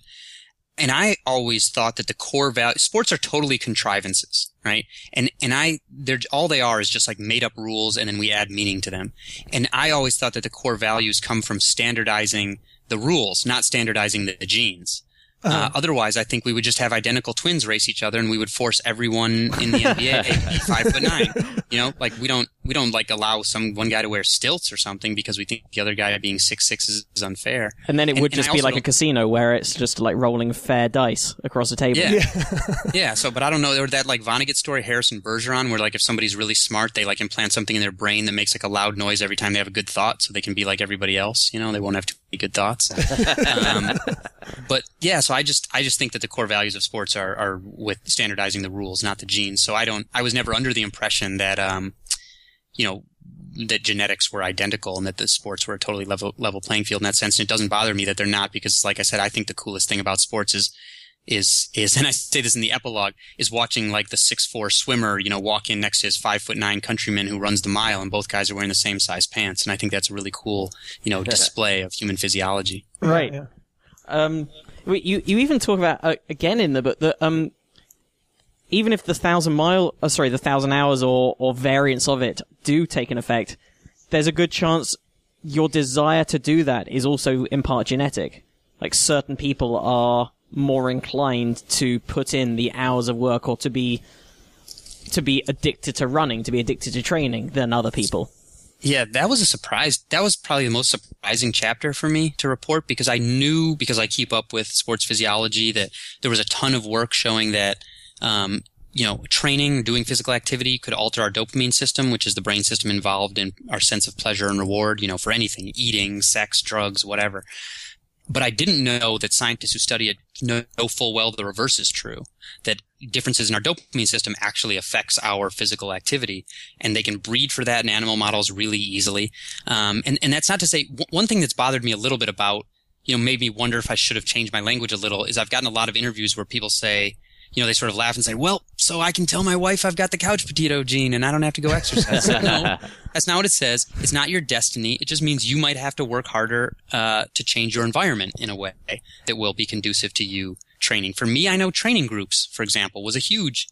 and I always thought that the core value, sports are totally contrivances, right? And, and I, they're, all they are is just like made up rules and then we add meaning to them. And I always thought that the core values come from standardizing the rules, not standardizing the genes. Uh, otherwise, I think we would just have identical twins race each other, and we would force everyone in the NBA to be five foot nine. You know, like we don't we don't like allow some one guy to wear stilts or something because we think the other guy being six six is, is unfair. And then it would and I just be like a casino where it's just like rolling fair dice across the table. Yeah. yeah. So, but I don't know. Or that like Vonnegut story, Harrison Bergeron, where like if somebody's really smart, they like implant something in their brain that makes like a loud noise every time they have a good thought, so they can be like everybody else. You know, they won't have too many good thoughts. um, but yeah, so I just I just think that the core values of sports are are with standardizing the rules, not the genes. So I don't. I was never under the impression that um, you know. That genetics were identical and that the sports were a totally level level playing field in that sense. And it doesn't bother me that they're not because, like I said, I think the coolest thing about sports is is is and I say this in the epilogue is watching like the six four swimmer you know walk in next to his five foot nine countryman who runs the mile and both guys are wearing the same size pants and I think that's a really cool you know display of human physiology. Right. Yeah. Um, you you even talk about uh, again in the book that um, even if the thousand mile, uh, sorry, the thousand hours or or variants of it do take an effect, there's a good chance your desire to do that is also in part genetic. Like certain people are more inclined to put in the hours of work or to be to be addicted to running, to be addicted to training than other people. Yeah, that was a surprise. That was probably the most surprising chapter for me to report because I knew because I keep up with sports physiology that there was a ton of work showing that um, you know training, doing physical activity could alter our dopamine system, which is the brain system involved in our sense of pleasure and reward. You know, for anything, eating, sex, drugs, whatever. But I didn't know that scientists who study it know, full well the reverse is true. That differences in our dopamine system actually affects our physical activity, and they can breed for that in animal models really easily. Um, and and that's not to say one thing that's bothered me a little bit about you know made me wonder if I should have changed my language a little is I've gotten a lot of interviews where people say you know they sort of laugh and say well so I can tell my wife I've got the couch potato gene and I don't have to go exercise. no, that's not what it says. It's not your destiny. It just means you might have to work harder uh, to change your environment in a way that will be conducive to you training. For me, I know training groups, for example, was a huge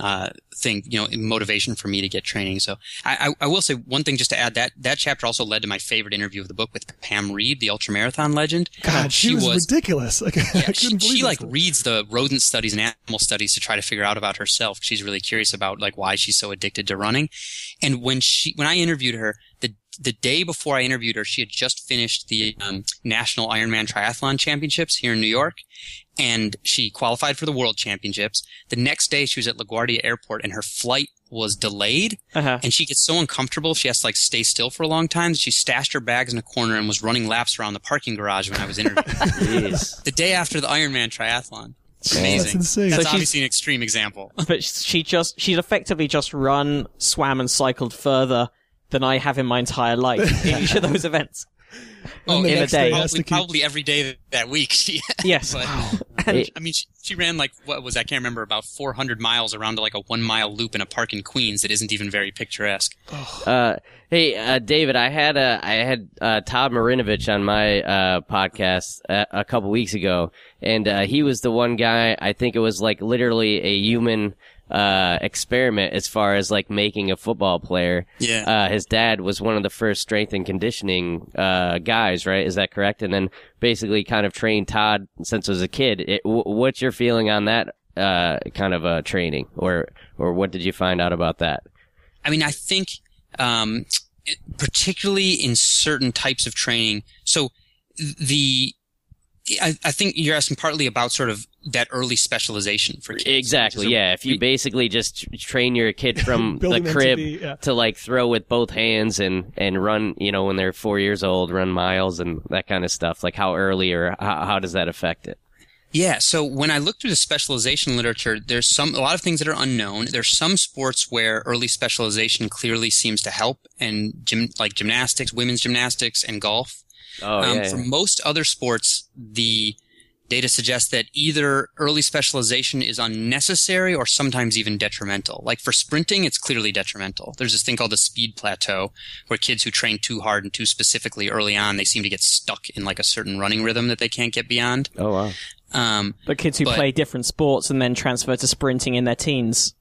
uh, thing, you know, motivation for me to get training. So I, I, I will say one thing just to add that that chapter also led to my favorite interview of the book with Pam Reed, the ultramarathon legend. God, she, was, ridiculous. Like, I Yeah, couldn't she, believe she like reads the rodent studies and animal studies to try to figure out about herself. She's really curious about like why she's so addicted to running. And when she, when I interviewed her, the the day before I interviewed her, she had just finished the um, National Ironman Triathlon Championships here in New York, and she qualified for the World Championships. The next day, she was at LaGuardia Airport, and her flight was delayed. Uh-huh. And she gets so uncomfortable, she has to like stay still for a long time. She stashed her bags in a corner and was running laps around the parking garage when I was interviewing. Jeez. the day after the Ironman triathlon. That's Amazing. insane. That's So she's- obviously an extreme example. but she just she's effectively just run, swam, and cycled further than I have in my entire life in each of those events. And the in a next day. day Probably, keep- probably every day that week. She, Yes. but, And- I mean, she, she ran like what was I can't remember about 400 miles around like a one mile loop in a park in Queens that isn't even very picturesque. Uh, hey, uh, David, I had uh, I had uh, Todd Marinovich on my uh, podcast a, a couple weeks ago, and uh, he was the one guy. I think it was like literally a human uh, experiment as far as like making a football player. Yeah. Uh, his dad was one of the first strength and conditioning uh, guys, right? Is that correct? And then basically kind of trained Todd since he was a kid. It, w- what's your feeling on that uh, kind of uh, training, or or what did you find out about that? I mean, I think, um, particularly in certain types of training. So the, I, I think you're asking partly about sort of that early specialization for kids. Exactly. is a- Yeah. If you basically just train your kid from the to crib be, yeah. to like throw with both hands and and run, you know, when they're four years old, run miles and that kind of stuff. Like how early or how, how does that affect it? Yeah. So when I look through the specialization literature, there's some a lot of things that are unknown. There's some sports where early specialization clearly seems to help, and gym, like gymnastics, women's gymnastics, and golf. Oh um, yeah. For most other sports, the data suggests that either early specialization is unnecessary or sometimes even detrimental. Like for sprinting, it's clearly detrimental. There's this thing called the speed plateau where kids who train too hard and too specifically early on, they seem to get stuck in like a certain running rhythm that they can't get beyond. oh wow. Um, But kids who But- play different sports and then transfer to sprinting in their teens.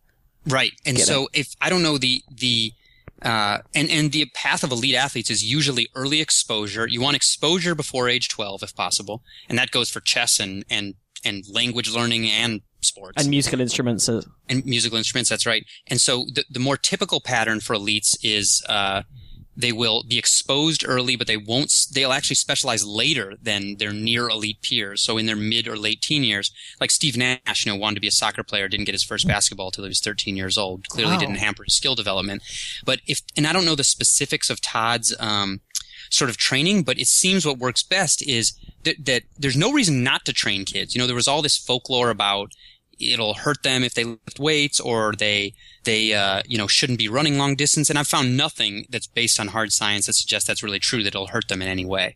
Right. And Get so if I don't know the the uh, and and the path of elite athletes is usually early exposure. You want exposure before age 12 if possible, and that goes for chess and and and language learning and sports And musical instruments. And musical instruments. That's right. And so the the more typical pattern for elites is uh, they will be exposed early, but they won't. They'll actually specialize later than their near elite peers. So in their mid or late teen years, like Steve Nash, you know, wanted to be a soccer player, didn't get his first basketball till he was 13 years old. Clearly Wow. didn't hamper his skill development. But if and I don't know the specifics of Todd's. Um, sort of training, but it seems what works best is that, that there's no reason not to train kids. You know, there was all this folklore about it'll hurt them if they lift weights or they they uh, you know shouldn't be running long distance. And i've found nothing that's based on hard science that suggests that's really true that it'll hurt them in any way.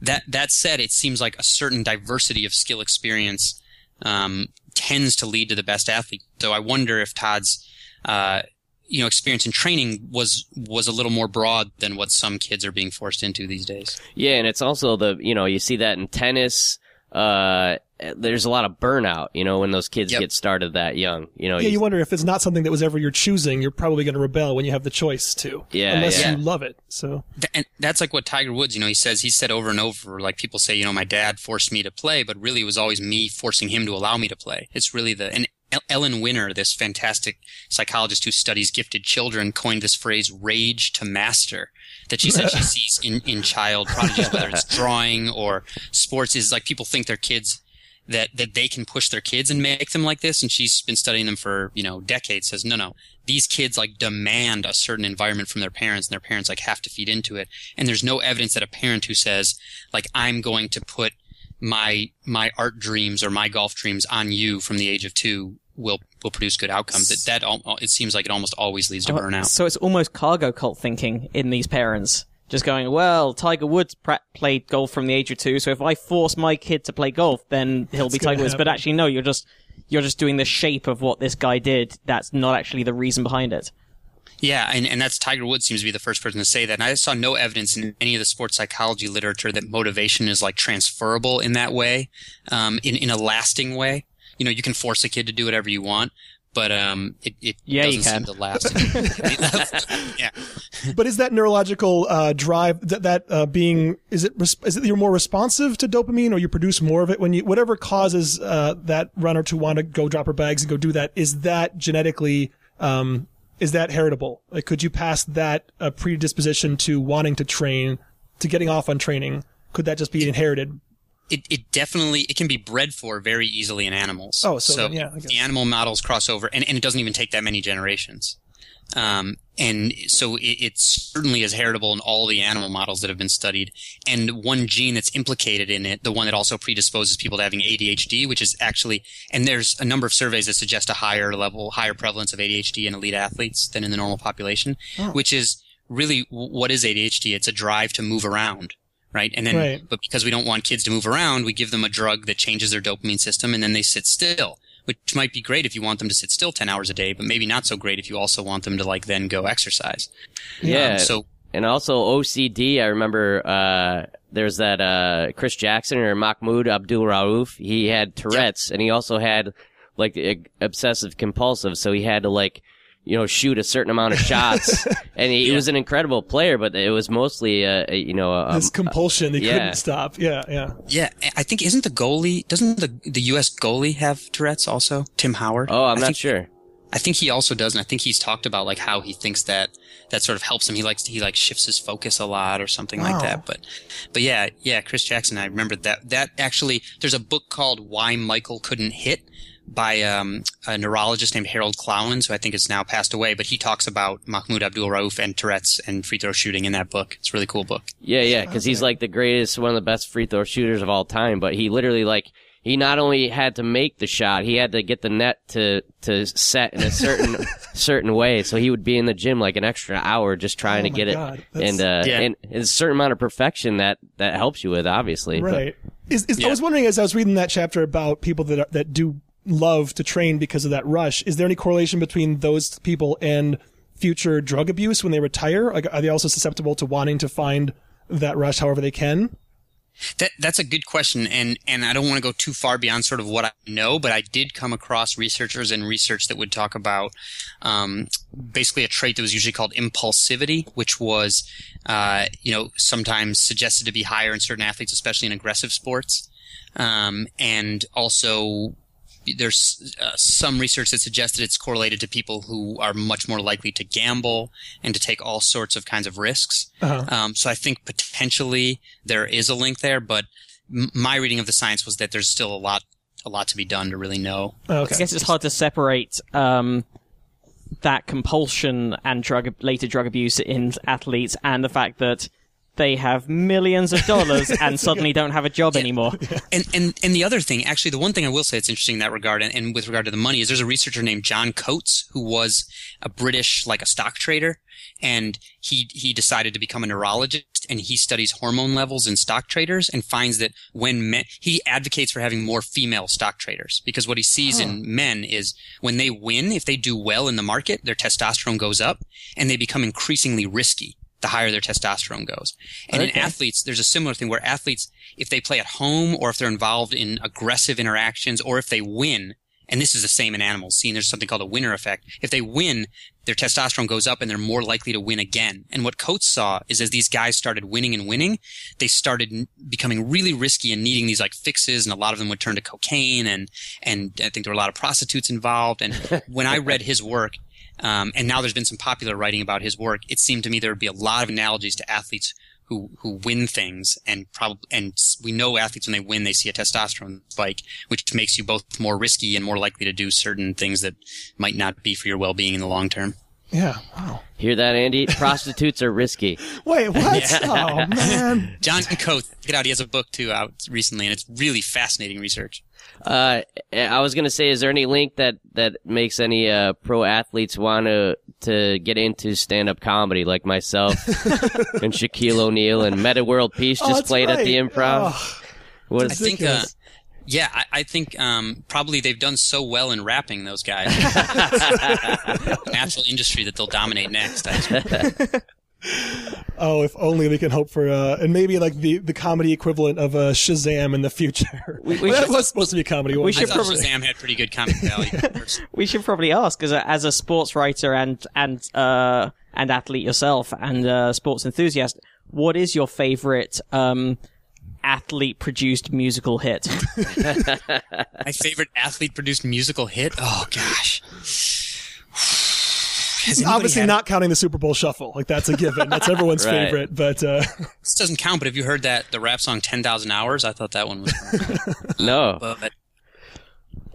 That that said it seems like a certain diversity of skill experience um, tends to lead to the best athlete. So i wonder if todd's uh, you know experience in training was was a little more broad than what some kids are being forced into these days. Yeah, and it's also the you know you see that in tennis. Uh, there's a lot of burnout, you know, when those kids Yep. get started that young. You know, Yeah, you- you wonder if it's not something that was ever your choosing, you're probably going to rebel when you have the choice to. Yeah, Unless yeah. you love it. So, and that's like what Tiger Woods, you know, he says, he said over and over, like people say, you know, my dad forced me to play, but really it was always me forcing him to allow me to play. It's really the, and Ellen Winner, this fantastic psychologist who studies gifted children, coined this phrase, rage to master, that she said she sees in, in child prodigies, whether it's drawing or sports, is like people think their kids, that, that they can push their kids and make them like this. And she's been studying them for, you know, decades, says, no, no, these kids like demand a certain environment from their parents and their parents like have to feed into it. And there's no evidence that a parent who says, like, I'm going to put my, my art dreams or my golf dreams on you from the age of two will, will produce good outcomes. That, that, al- it seems like it almost always leads to burnout. So it's almost cargo cult thinking in these parents. Just going, well, Tiger Woods pra- played golf from the age of two, so if I force my kid to play golf, then he'll be Tiger Woods. But actually, no, you're just you're just doing the shape of what this guy did. That's not actually the reason behind it. Yeah, and, and that's Tiger Woods seems to be the first person to say that. And I saw no evidence in any of the sports psychology literature that motivation is like transferable in that way, um, in, in a lasting way. You know, you can force a kid to do whatever you want, but um, it, it Yeah, you doesn't can. seem to last. yeah. but is that neurological uh, drive that, that uh, being is it res- is it you're more responsive to dopamine or you produce more of it when you whatever causes uh, that runner to want to go drop her bags and go do that is that genetically um, is that heritable? Like, could you pass that uh, predisposition to wanting to train to getting off on training? Could that just be inherited? It, it definitely it can be bred for very easily in animals. Oh, so then, yeah, I guess. the animal models cross over, and, and it doesn't even take that many generations. Um, and so it, it certainly is heritable in all the animal models that have been studied. And one gene that's implicated in it, the one that also predisposes people to having ADHD, which is actually, and there's a number of surveys that suggest a higher level, higher prevalence of ADHD in elite athletes than in the normal population, Oh. which is really what is ADHD? It's a drive to move around. Right. And then, Right. but because we don't want kids to move around, we give them a drug that changes their dopamine system and then they sit still, which might be great if you want them to sit still 10 hours a day, but maybe not so great if you also want them to like then go exercise. yeah. Um, so and also OCD. I remember uh, there's that uh, Chris Jackson or Mahmoud Abdul Rauf. He had Tourette's, and he also had like a- obsessive compulsive. So he had to like you know, shoot a certain amount of shots. and he, he was an incredible player, but it was mostly, uh, a, you know, um, This compulsion he yeah. couldn't stop. Yeah, yeah. Yeah, I think isn't the goalie doesn't the the U.S. goalie have Tourette's also? Tim Howard. oh, I'm I not think, sure. I think he also does, and I think he's talked about like how he thinks that that sort of helps him. He likes he like shifts his focus a lot or something like that. But but yeah, yeah, Chris Jackson. I remember that. That actually, there's a book called Why Michael Couldn't Hit by um, a neurologist named Harold Klawans, who I think has now passed away. But he talks about Mahmoud Abdul Rauf and Tourette's and free throw shooting in that book. It's a really cool book. Yeah, yeah, because he's like the greatest, one of the best free throw shooters of all time. But he literally like he not only had to make the shot, he had to get the net to to set in a certain certain way. So he would be in the gym like an extra hour just trying Oh to get God, it, that's- and uh, Yeah. and it's a certain amount of perfection that that helps you with, obviously. But- Right. Is, is, I was wondering as I was reading that chapter about people that are, that do love to train because of that rush. Is there any correlation between those people and future drug abuse when they retire? Like, are they also susceptible to wanting to find that rush however they can? That that's a good question, and and I don't want to go too far beyond sort of what I know, but I did come across researchers and research that would talk about um, basically a trait that was usually called impulsivity, which was uh, you know sometimes suggested to be higher in certain athletes, especially in aggressive sports, um, and also there's uh, some research that suggested it's correlated to people who are much more likely to gamble and to take all sorts of kinds of risks. Um, so I think potentially there is a link there, but m- my reading of the science was that there's still a lot, a lot to be done to really know. Okay. I Okay. guess it's hard to separate um, that compulsion and drug later drug abuse in athletes and the fact that they have millions of dollars and suddenly don't have a job anymore. And, and, and the other thing, actually, the one thing I will say that's interesting in that regard, and, and with regard to the money, is there's a researcher named John Coates who was a British, like a stock trader, and he, he decided to become a neurologist, and he studies hormone levels in stock traders and finds that when men, he advocates for having more female stock traders, because what he sees in men is when they win, if they do well in the market, their testosterone goes up, and they become increasingly risky the higher their testosterone goes. And in athletes, there's a similar thing where athletes, if they play at home or if they're involved in aggressive interactions or if they win, and this is the same in animals, seeing there's something called a winner effect. If they win, their testosterone goes up and they're more likely to win again. And what Coates saw is as these guys started winning and winning, they started becoming really risky and needing these like fixes and a lot of them would turn to cocaine and, and I think there were a lot of prostitutes involved. And when I read his work, um, and now there's been some popular writing about his work. It seemed to me there would be a lot of analogies to athletes who who win things, and probably and we know athletes when they win, they see a testosterone spike, which makes you both more risky and more likely to do certain things that might not be for your well-being in the long term. Yeah. Wow. Hear that, Andy? Prostitutes are risky. Wait, what? Oh man. John Coates, get out. He has a book too out recently, and it's really fascinating research. Uh, I was gonna say, is there any link that that makes any uh, pro athletes want to to get into stand up comedy, like myself and Shaquille O'Neal and Metta World Peace Oh, just that's played at the. Improv? Oh, What I think, uh, ridiculous. Yeah, I, I think um, probably they've done so well in rapping those guys. Natural industry that they'll dominate next. I oh, if only we can hope for, uh, and maybe like the, the comedy equivalent of uh, Shazam in the future. we Well, that should- was supposed to be a comedy. we wasn't I should probably- Shazam had pretty good comic value. We should probably ask, as a, as a sports writer and and uh, and athlete yourself, and uh, sports enthusiast, what is your favorite um, athlete-produced musical hit? My favorite athlete-produced musical hit. Oh gosh. Obviously, had- not counting the Super Bowl shuffle. Like that's a given. That's everyone's Right. favorite. But uh, This doesn't count. But have you heard that the rap song "10,000 Hours"? I thought that one was. no? but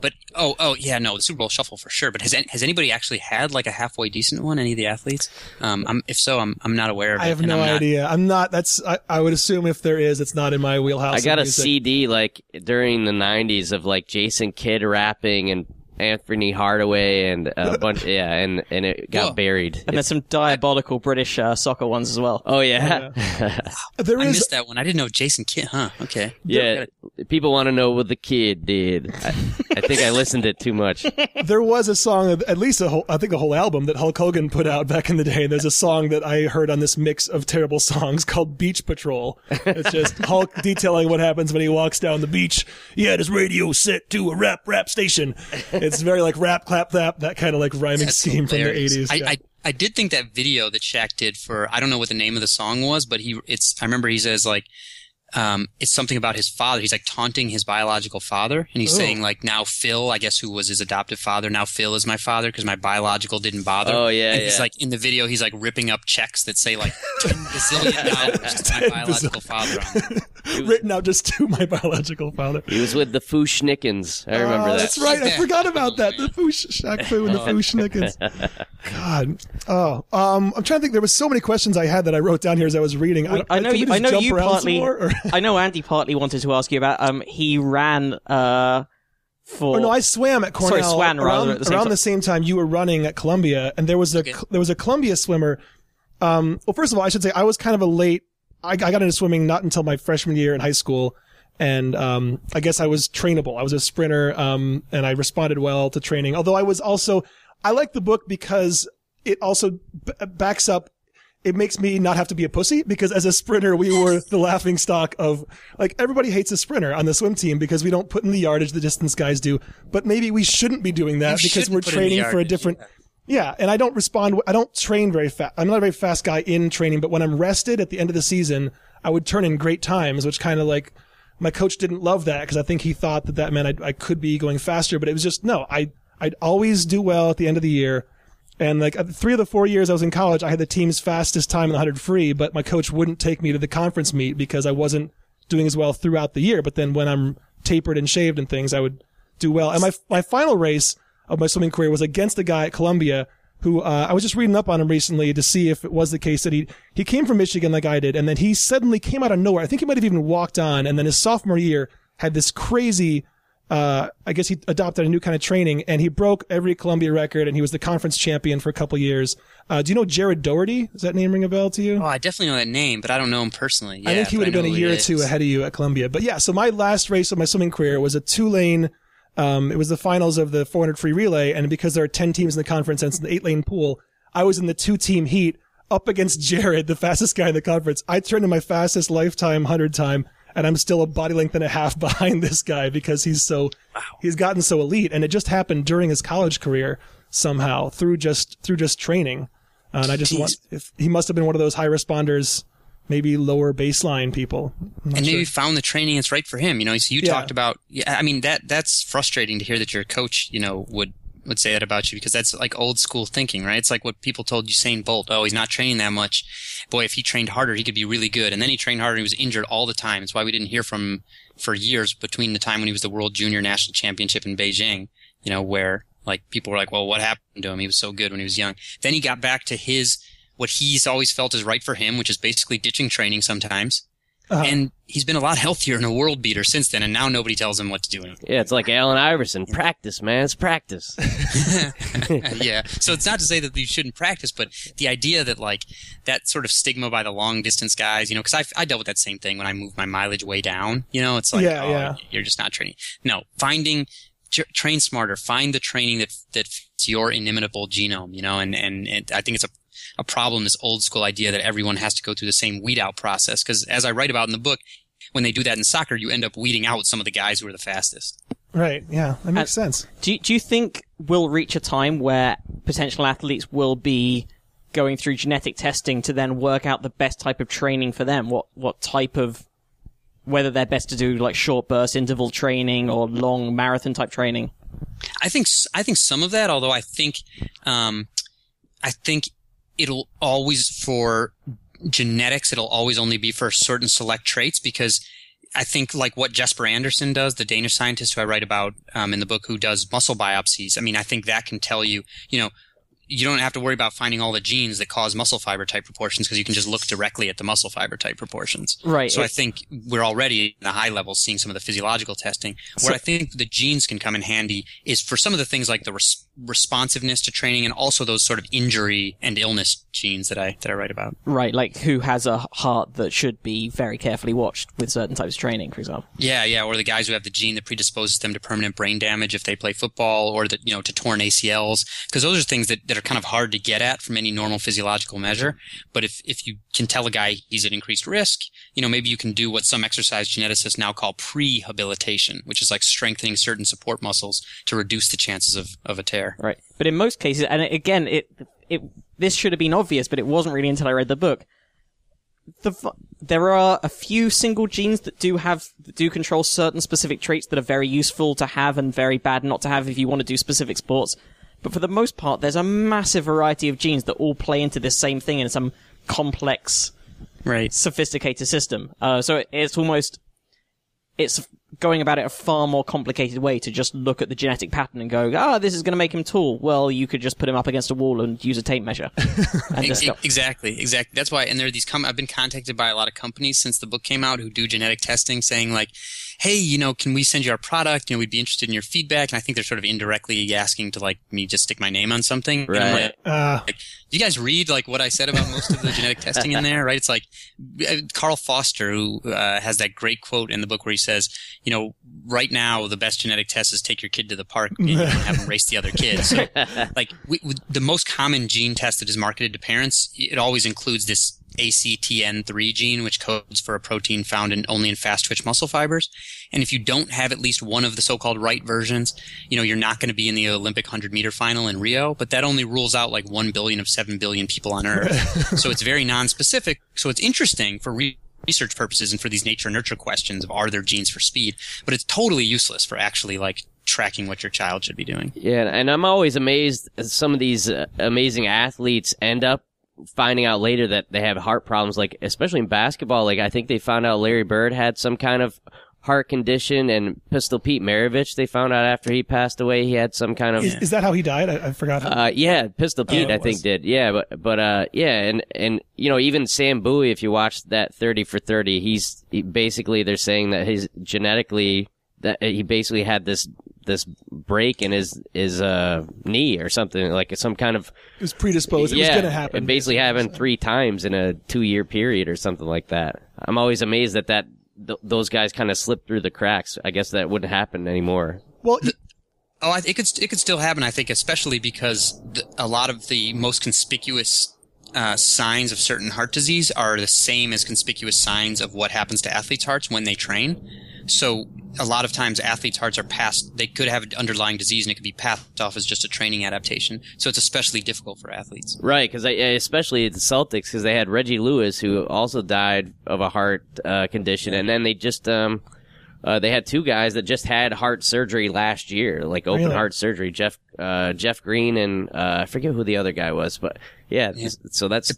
but oh oh yeah no the Super Bowl shuffle for sure. But has has anybody actually had like a halfway decent one? Any of the athletes? Um, I'm, if so, I'm I'm not aware of it. I have no I'm not- idea. I'm not. That's. I, I would assume if there is, it's not in my wheelhouse. I got a. CD like during the '90s of like Jason Kidd rapping and Anthony Hardaway and a bunch. Yeah, and and it got Whoa. buried. And there's some diabolical British uh, soccer ones as well. Oh yeah, There I is. missed that one. I didn't know Jason Kidd. Huh? Okay. yeah. People want to know what the kid did. I, I think I listened to it too much. there was a song, at least a whole, I think a whole album that Hulk Hogan put out back in the day. And There's a song that I heard on this mix of terrible songs called Beach Patrol. It's just Hulk detailing what happens when he walks down the beach. He had his radio set to a rap rap station. It's very like rap clap clap that kind of like rhyming That's scheme hilarious. from the 80s. I, yeah. I I did think that video that Shaq did for I don't know what the name of the song was, but he it's I remember he says like um, it's something about his father. He's like taunting his biological father, and he's Oh. saying like now Phil, I guess who was his adoptive father, now Phil is my father because my biological didn't bother. Oh, yeah, and he's like in the video, he's like ripping up checks that say like ten bazillion dollars to my Ten biological father. On them. Written out just to my biological father. He was with the Fu-Schnickens. I remember oh, that. That's right. I forgot about that. The Foosh, Shaq Fu and the Foosh God. Oh, um, I'm trying to think. There was so many questions I had that I wrote down here as I was reading. I, I know can you. just I know you partly. more, or- I know Andy partly wanted to ask you about. Um, he ran. Uh, for. Oh no, I swam at Cornell. Sorry, swam rather around, at the same around time. the same time you were running at Columbia, and there was a Okay. there was a Columbia swimmer. Um, well, first of all, I should say I was kind of a late. I, I got into swimming not until my freshman year in high school, and um, I guess I was trainable. I was a sprinter, um, and I responded well to training. Although I was also, I like the book because it also b- backs up it makes me not have to be a pussy because as a sprinter, we were the laughing stock of like everybody hates a sprinter on the swim team because we don't put in the yardage the distance guys do. But maybe we shouldn't be doing that You because we're training for a different. Yeah. And I don't respond. I don't train very fast. I'm not a very fast guy in training, but when I'm rested at the end of the season, I would turn in great times, which kind of like my coach didn't love that because I think he thought that that meant I, I could be going faster, but it was just no, I, I'd always do well at the end of the year. And like three of the four years I was in college, I had the team's fastest time in the 100 free, but my coach wouldn't take me to the conference meet because I wasn't doing as well throughout the year. But then when I'm tapered and shaved and things, I would do well. And my, my final race of my swimming career was against a guy at Columbia who, uh, I was just reading up on him recently to see if it was the case that he, he came from Michigan like I did. And then he suddenly came out of nowhere. I think he might have even walked on. And then his sophomore year had this crazy, uh, I guess he adopted a new kind of training and he broke every Columbia record and he was the conference champion for a couple years. Uh, do you know Jared Doherty? Does that name ring a bell to you? Oh, I definitely know that name, but I don't know him personally. I think he would have been a year or two ahead of you at Columbia. But yeah, so my last race of my swimming career was a two lane. Um, it was the finals of the 400 free relay, and because there are 10 teams in the conference and it's an eight lane pool, I was in the two team heat up against Jared, the fastest guy in the conference. I turned in my fastest lifetime 100 time, and I'm still a body length and a half behind this guy because he's so, he's gotten so elite. And it just happened during his college career somehow through just, through just training. Uh, and I just Jeez. want, if he must have been one of those high responders, maybe lower baseline people. And sure. found the training that's right for him. You know, so you Yeah. talked about. Yeah, I mean that that's frustrating to hear that your coach, you know, would would say that about you because that's like old school thinking, right? It's like what people told Usain Bolt. Oh, he's not training that much. Boy, if he trained harder, he could be really good. And then he trained harder and he was injured all the time. That's why we didn't hear from him for years between the time when he was the World Junior National Championship in Beijing, you know, where like people were like, well, what happened to him? He was so good when he was young. Then he got back to his, what he's always felt is right for him, which is basically ditching training sometimes. Uh-huh. And he's been a lot healthier and a world beater since then, and now nobody tells him what to do. anymore. Yeah, it's like Allen Iverson. Practice, man. It's practice. yeah. So it's not to say that you shouldn't practice, but the idea that like that sort of stigma by the long distance guys, you know, because I, I dealt with that same thing when I moved my mileage way down. You know, it's like, Yeah, oh, yeah. you're just not training. No, finding tr- train smarter, find the training that that fits your inimitable genome. You know, and and, and I think it's a a problem this old school idea that everyone has to go through the same weed out process because as I write about in the book. When they do that in soccer, you end up weeding out some of the guys who are the fastest. Right. Yeah, that makes Uh, sense. Do you, do you think we'll reach a time where potential athletes will be going through genetic testing to then work out the best type of training for them? What what type of whether they're best to do like short burst interval training or long marathon type training? I think s- I think some of that, although I think um, I think it'll always for genetics, it'll always only be for certain select traits because I think like what Jesper Andersen does, the Danish scientist who I write about um, in the book, who does muscle biopsies. I mean, I think that can tell you, you know. You don't have to worry about finding all the genes that cause muscle fiber type proportions because you can just look directly at the muscle fiber type proportions. Right. So I think we're already in the high levels seeing some of the physiological testing. Where So- I think the genes can come in handy is for some of the things like the res- responsiveness to training and also those sort of injury and illness genes that I that I write about. Right, like who has a heart that should be very carefully watched with certain types of training, for example. Yeah, yeah, or the guys who have the gene that predisposes them to permanent brain damage if they play football, or that you know to torn ACLs, because those are things that, that are kind of hard to get at from any normal physiological measure. But if if you can tell a guy he's at increased risk, you know maybe you can do what some exercise geneticists now call prehabilitation, which is like strengthening certain support muscles to reduce the chances of, of a tear. Right. But in most cases, and again, it it this should have been obvious, but it wasn't really until I read the book. The there are a few single genes that do have that do control certain specific traits that are very useful to have and very bad not to have if you want to do specific sports. But for the most part, there's a massive variety of genes that all play into this same thing in some complex, right, sophisticated system. Uh, so it's almost it's going about it a far more complicated way to just look at the genetic pattern and go, ah, oh, this is going to make him tall. Well, you could just put him up against a wall and use a tape measure. And exactly, exactly. That's why. And there are these. Com- I've been contacted by a lot of companies since the book came out who do genetic testing, saying like, hey, you know, can we send you our product? You know, we'd be interested in your feedback. And I think they're sort of indirectly asking to like me just stick my name on something. Right. Like, uh, like, you guys read like what I said about most of the genetic testing in there, right? It's like uh, Carl Foster, who uh, has that great quote in the book where he says, you know, right now the best genetic test is take your kid to the park and have them race the other kids. So, like we, we, the most common gene test that is marketed to parents, it always includes this ACTN3 gene, which codes for a protein found in only in fast twitch muscle fibers. And if you don't have at least one of the so-called right versions, you know, you're not going to be in the Olympic 100 meter final in Rio, but that only rules out like 1 billion of 7 billion people on Earth. so it's very non-specific. So it's interesting for re- research purposes and for these nature nurture questions of are there genes for speed, but it's totally useless for actually like tracking what your child should be doing. Yeah, and I'm always amazed some of these uh, amazing athletes end up finding out later that they have heart problems like especially in basketball like I think they found out Larry Bird had some kind of heart condition and Pistol Pete Maravich they found out after he passed away he had some kind of is, is that how he died? I, I forgot. Uh, yeah Pistol Pete oh, I think did. Yeah but but uh yeah and and you know even Sam Bowie if you watch that 30 for 30 he's he, basically they're saying that he's genetically that he basically had this this break in his his uh, knee or something like some kind of it was predisposed. It was going to happen. It basically happened three times in a two year period or something like that. I'm always amazed that that th- those guys kind of slipped through the cracks. I guess that wouldn't happen anymore. Well. The, oh, it could it could still happen. I think, especially because the, a lot of the most conspicuous uh, signs of certain heart disease are the same as conspicuous signs of what happens to athletes' hearts when they train. So a lot of times athletes' hearts are passed, they could have an underlying disease and it could be passed off as just a training adaptation. So it's especially difficult for athletes. Right, because especially the Celtics, because they had Reggie Lewis, who also died of a heart uh, condition, and then they just. Um, uh, they had two guys that just had heart surgery last year, like open really? heart surgery. Jeff uh, Jeff Green and uh, I forget who the other guy was, but yeah. yeah. So that's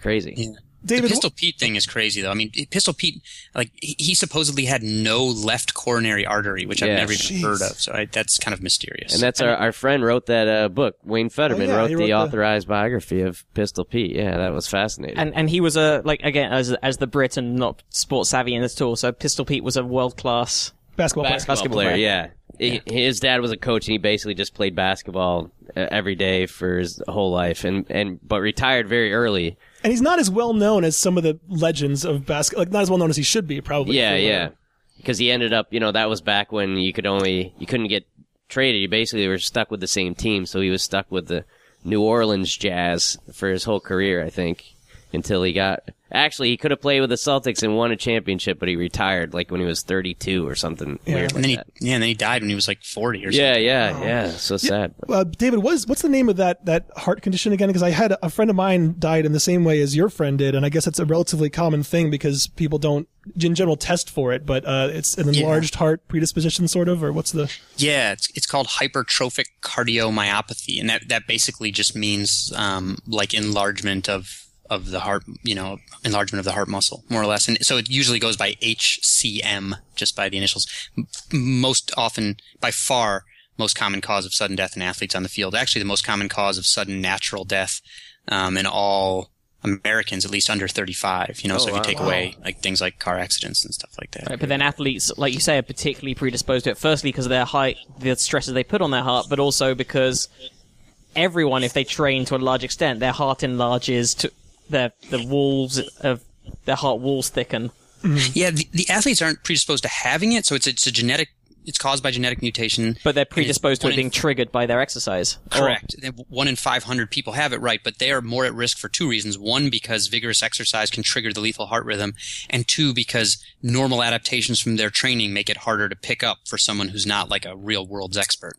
crazy. Yeah. David, the Pistol Pete thing is crazy though. I mean, Pistol Pete, like he supposedly had no left coronary artery, which yeah. I've never even heard of. So I, that's kind of mysterious. And that's our, our friend wrote that uh, book. Wayne Federman oh, yeah, wrote, wrote, the authorized biography of Pistol Pete. Yeah, that was fascinating. And and he was a like again as as the Brit and not sports savvy in this tool. So Pistol Pete was a world class basketball, player. basketball player. Yeah. yeah. his dad was a coach, and he basically just played basketball uh, every day for his whole life, and and but retired very early and he's not as well known as some of the legends of basketball. Like not as well known as he should be, probably. Yeah, yeah. Because he ended up, you know, that was back when you could only you couldn't get traded. You basically were stuck with the same team, so he was stuck with the New Orleans Jazz for his whole career, I think, until he got Actually, he could have played with the Celtics and won a championship, but he retired like when he was 32 or something. Yeah, and like then he that. yeah, and then he died when he was like 40 or yeah, something. Yeah, yeah, yeah. So sad. Uh, David, what is, what's the name of that that heart condition again? Because I had a friend of mine died in the same way as your friend did, and I guess it's a relatively common thing because people don't in general test for it, but uh, it's an enlarged yeah. heart predisposition, sort of, or what's the? Yeah, it's it's called hypertrophic cardiomyopathy, and that that basically just means um, like enlargement of of the heart, you know, enlargement of the heart muscle, more or less. And so it usually goes by HCM, just by the initials. Most often, by far, most common cause of sudden death in athletes on the field. Actually, the most common cause of sudden natural death um, in all Americans, at least under 35. You know, Oh, so if wow. you take away like things like car accidents and stuff like that. Right, but then athletes, like you say, are particularly predisposed to it. Firstly, because of their height, the stresses they put on their heart, but also because everyone, if they train to a large extent, their heart enlarges to their the walls of their heart walls thicken. Mm-hmm. Yeah, the, the athletes aren't predisposed to having it, so it's it's a genetic. It's caused by genetic mutation. But they're predisposed to it in- being triggered by their exercise. Correct. One in 500 people have it right, but they are more at risk for two reasons. One, because vigorous exercise can trigger the lethal heart rhythm, and two, because normal adaptations from their training make it harder to pick up for someone who's not like a real world's expert.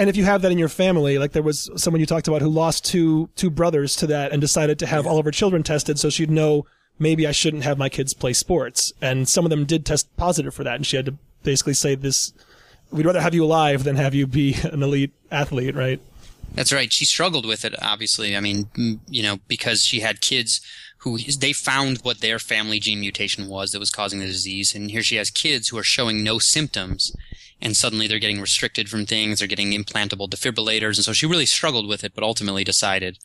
And if you have that in your family, like there was someone you talked about who lost two two brothers to that and decided to have all of her children tested so she'd know maybe I shouldn't have my kids play sports. And some of them did test positive for that, and she had to basically say this: "We'd rather have you alive than have you be an elite athlete." Right? That's right. She struggled with it, obviously. I mean, you know, because she had kids who they found what their family gene mutation was that was causing the disease, and here she has kids who are showing no symptoms, and suddenly they're getting restricted from things. They're getting implantable defibrillators, and so she really struggled with it, but ultimately decided,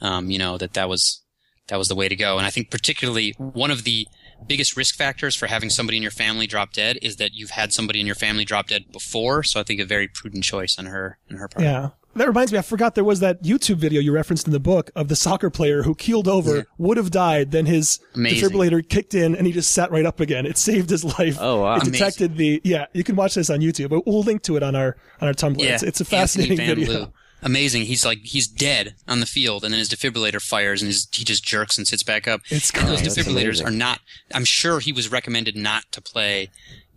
um, you know, that that was that was the way to go. And I think particularly one of the biggest risk factors for having somebody in your family drop dead is that you've had somebody in your family drop dead before. So I think a very prudent choice on her on her part. Yeah. That reminds me, I forgot there was that YouTube video you referenced in the book of the soccer player who keeled over, Yeah. would have died, then his Amazing. defibrillator kicked in and he just sat right up again. It saved his life. Oh, wow. It detected the, yeah, you can watch this on YouTube. But We'll link to it on our, on our Tumblr. Yeah, It's, it's a fascinating video. Loo. Amazing. He's like he's dead on the field, and then his defibrillator fires, and his, he just jerks and sits back up. It's and those defibrillators amazing. are not. I'm sure he was recommended not to play,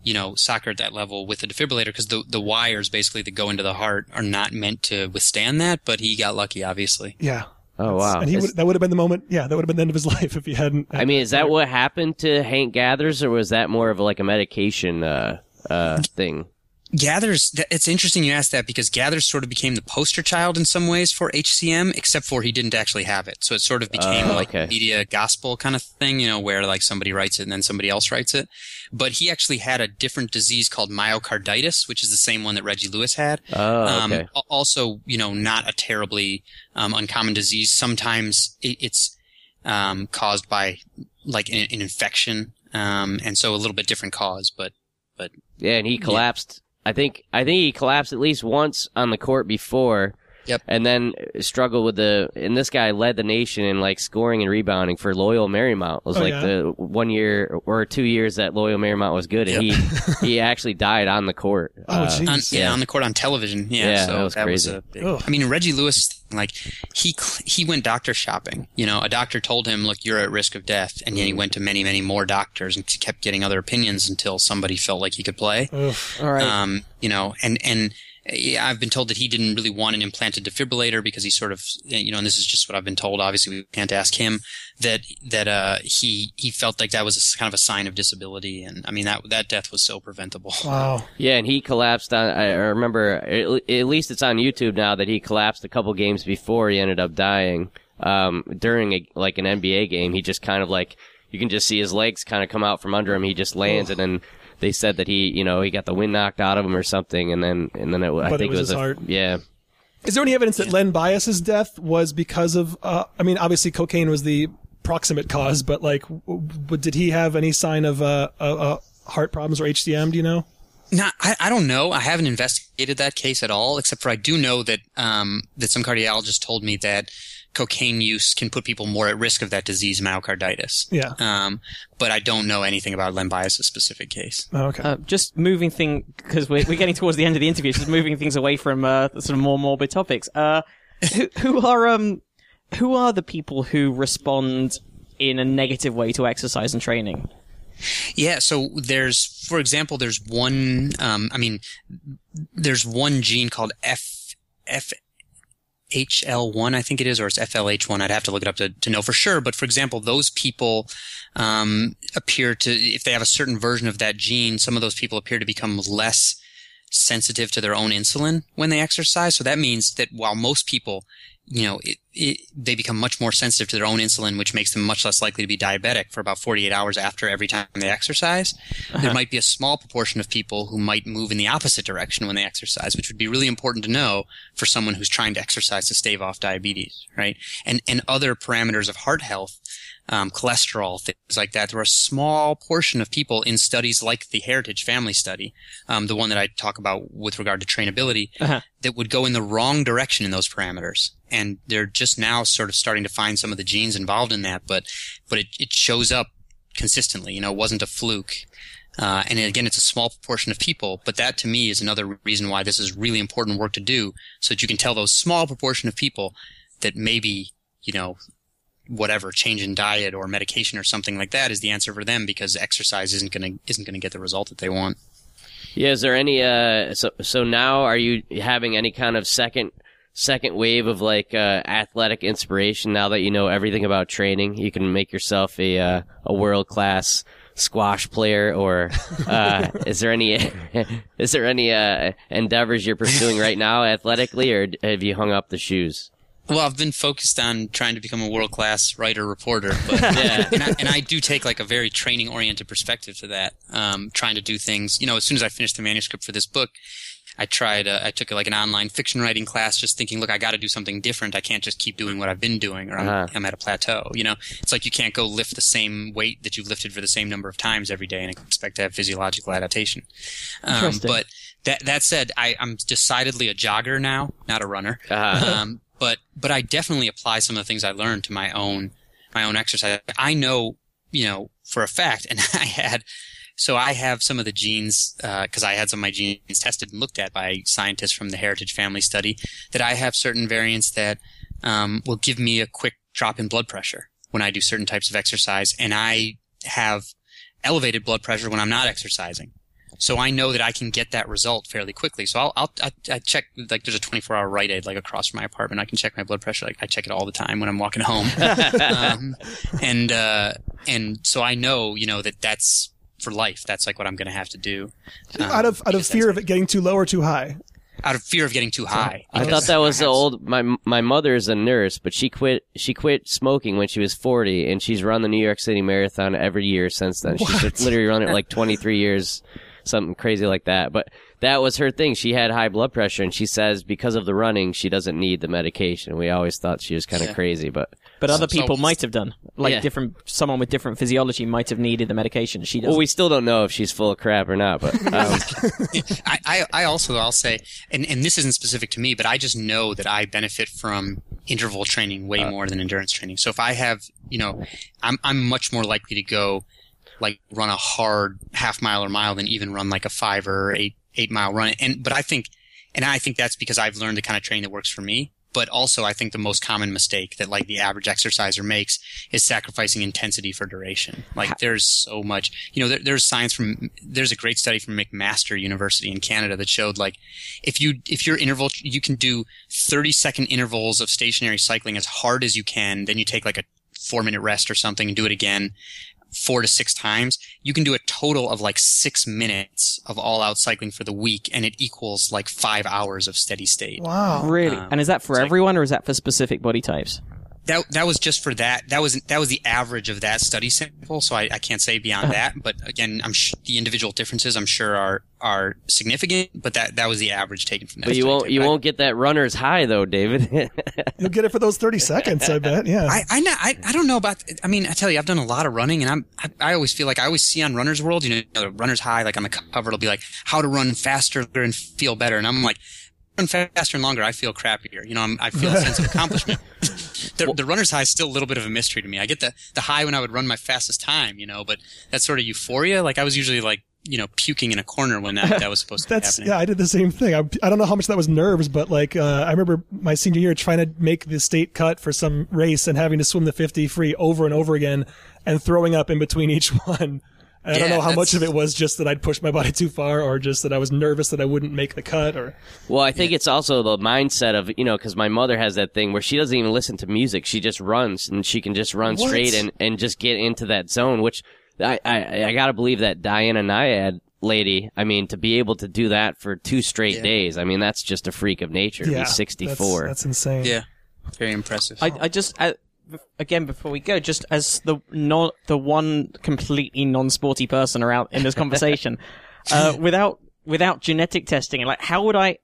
you know, soccer at that level with the defibrillator because the the wires basically that go into the heart are not meant to withstand that. But he got lucky, obviously. Yeah. Oh wow! And he would, that would have been the moment, yeah, that would have been the end of his life if he hadn't. I mean, is that what happened to Hank Gathers, or was that more of like a medication uh, uh, thing? Gathers, it's interesting you asked that because Gathers sort of became the poster child in some ways for HCM, except for he didn't actually have it. So it sort of became Oh, like okay. media gospel kind of thing, you know, where like somebody writes it and then somebody else writes it. But he actually had a different disease called myocarditis, which is the same one that Reggie Lewis had. Oh, okay. Um, also, you know, not a terribly um, uncommon disease. Sometimes it, it's um, caused by like an, an infection, um, and so a little bit different cause. But but Yeah, and he collapsed. I think I think he collapsed at least once on the court before. Yep. And then struggled with the and this guy led the nation in like scoring and rebounding for Loyola Marymount. It was Oh, like yeah? the one year or two years that Loyola Marymount was good, and he he actually died on the court. Oh, Uh, on, Jeez. yeah, yeah. on the court on television. Yeah, Yeah, so that was crazy. a big, I mean, Reggie Lewis, like he he went doctor shopping. You know, a doctor told him, "Look, you're at risk of death," and then he went to many, many more doctors and kept getting other opinions until somebody felt like he could play. Ugh. All right. Um, you know, and and yeah, I've been told that he didn't really want an implanted defibrillator because he sort of, you know, and this is just what I've been told. Obviously, we can't ask him that that uh, he he felt like that was a s kind of a sign of disability, and I mean that that death was so preventable. Wow. Yeah, and he collapsed on. I remember at at least it's on YouTube now that he collapsed a couple games before he ended up dying. Um, during a, like an NBA game, he just kind of like you can just see his legs kind of come out from under him. He just lands, and then they said that he, you know, he got the wind knocked out of him or something, and then and then it, I But it think was it was his a, heart. Yeah, Is there any evidence that Len Bias's death was because of? Uh, I mean, obviously cocaine was the proximate cause, but like, w- w- did he have any sign of uh, uh, uh, heart problems or HCM? Do you know? No, I, I don't know. I haven't investigated that case at all, except for I do know that um, that some cardiologists told me that cocaine use can put people more at risk of that disease, myocarditis. Yeah. Um, but I don't know anything about Len Bias's specific case. Oh, okay. Uh, just moving thing because we're, we're getting towards the end of the interview. Just moving things away from uh, sort of more morbid topics. Uh, who, who are um who are the people who respond in a negative way to exercise and training? Yeah, so there's, for example, there's one. Um, I mean, there's one gene called F F HL1, I think it is, or it's FLH1. I'd have to look it up to, to know for sure. But for example, those people um, appear to, if they have a certain version of that gene, some of those people appear to become less sensitive to their own insulin when they exercise. So that means that while most people, you know, it, it, they become much more sensitive to their own insulin, which makes them much less likely to be diabetic for about 48 hours after every time they exercise. There uh-huh. might be a small proportion of people who might move in the opposite direction when they exercise, which would be really important to know for someone who's trying to exercise to stave off diabetes, right? And, and other parameters of heart health um, cholesterol, things like that. There were a small portion of people in studies like the Heritage Family Study, um, the one that I talk about with regard to trainability, Uh-huh. that would go in the wrong direction in those parameters. And they're just now sort of starting to find some of the genes involved in that, but, but it, it shows up consistently. You know, it wasn't a fluke. Uh, and again, it's a small proportion of people, but that to me is another reason why this is really important work to do so that you can tell those small proportion of people that maybe, you know, whatever change in diet or medication or something like that is the answer for them because exercise isn't going to isn't going to get the result that they want. Yeah, is there any uh so so now are you having any kind of second second wave of like uh athletic inspiration now that you know everything about training? You can make yourself a uh, a world class squash player or uh is there any is there any uh endeavors you're pursuing right now athletically or have you hung up the shoes? Well, I've been focused on trying to become a world class writer reporter, but yeah, and I, and I do take like a very training oriented perspective to that. Um, trying to do things, you know, as soon as I finished the manuscript for this book, I tried, uh, I took like an online fiction writing class, just thinking, look, I got to do something different. I can't just keep doing what I've been doing, or I'm, Uh-huh. I'm at a plateau. You know, it's like you can't go lift the same weight that you've lifted for the same number of times every day and expect to have physiological adaptation. Um, but that that said, I, I'm decidedly a jogger now, not a runner. Uh-huh. Um, but but I definitely apply some of the things I learned to my own my own exercise. I know, you know, for a fact, and I had. So I have some of the genes because I had some of my genes tested and looked at by scientists from the Heritage Family Study. That I have certain variants that um, will give me a quick drop in blood pressure when I do certain types of exercise, and I have elevated blood pressure when I'm not exercising. So I know that I can get that result fairly quickly. So I'll, I'll I, I check like there's a 24 hour Rite Aid like across from my apartment. I can check my blood pressure. Like I check it all the time when I'm walking home. um, and uh, and so I know you know that that's for life. That's like what I'm going to have to do. Um, out of out of fear of it getting too low or too high. out of fear of getting too high. I thought that was the old. My my mother is a nurse, but she quit. She quit smoking when she was forty, and she's run the New York City Marathon every year since then. She's literally run it like twenty three years, something crazy like that. But that was her thing. She had high blood pressure, and she says because of the running, she doesn't need the medication. We always thought she was kind of Yeah. crazy, but But other So- people might have done. Like Yeah. different, someone with different physiology might have needed the medication. She doesn't. well, we still don't know if she's full of crap or not. But um, I, I, I also I'll say, and, and this isn't specific to me, but I just know that I benefit from interval training way more than endurance training. So if I have, you know, I'm I'm much more likely to go like run a hard half mile or mile than even run like a five or eight eight mile run. And but I think, and I think that's because I've learned the kind of training that works for me. But also, I think the most common mistake that like the average exerciser makes is sacrificing intensity for duration. Like there's so much, you know, there, there's science from, there's a great study from McMaster University in Canada that showed like if you, if your interval, you can do 30 second intervals of stationary cycling as hard as you can, then you take like a four minute rest or something and do it again four to six times, you can do a total of like six minutes of all out cycling for the week and it equals like five hours of steady state. Wow. really. Um, and is that for it's like- everyone, or is that for specific body types? That that was just for that. That was that was the average of that study sample. So I, I can't say beyond Uh-huh. that. But again, I'm sh- the individual differences I'm sure are are significant. But that that was the average taken from that. but you study won't type. you I- won't get that runner's high though, David. You'll get it for those 30 seconds, I bet. Yeah. I I, know, I I don't know about. I mean, I tell you, I've done a lot of running, and I'm I, I always feel like I always see on Runner's World, you know, the Runner's High, like on the cover, it'll be like how to run faster and feel better, and I'm like. Run faster and longer, I feel crappier. You know, I'm, I feel a sense of accomplishment. the, the runner's high is still a little bit of a mystery to me. I get the, the high when I would run my fastest time, you know, but that sort of euphoria, like I was usually like, you know, puking in a corner when that, that was supposed to be That's happening. yeah. I did the same thing. I, I don't know how much that was nerves, but like uh, I remember my senior year trying to make the state cut for some race and having to swim the 50 free over and over again and throwing up in between each one. And I don't know how much of it was just that I'd pushed my body too far, or just that I was nervous that I wouldn't make the cut, or Well, I think it's also the mindset of, you know, because my mother has that thing where she doesn't even listen to music. She just runs and she can just run What? straight and, and just get into that zone, which I, I, I gotta believe that Diana Nyad lady. I mean, to be able to do that for two straight Yeah. days, I mean, that's just a freak of nature. yeah, He's 64. That's, that's insane. Yeah, very impressive. I, I just bef- again before we go, just as the not the one completely non-sporty person around in this conversation, uh, without without genetic testing, like how would I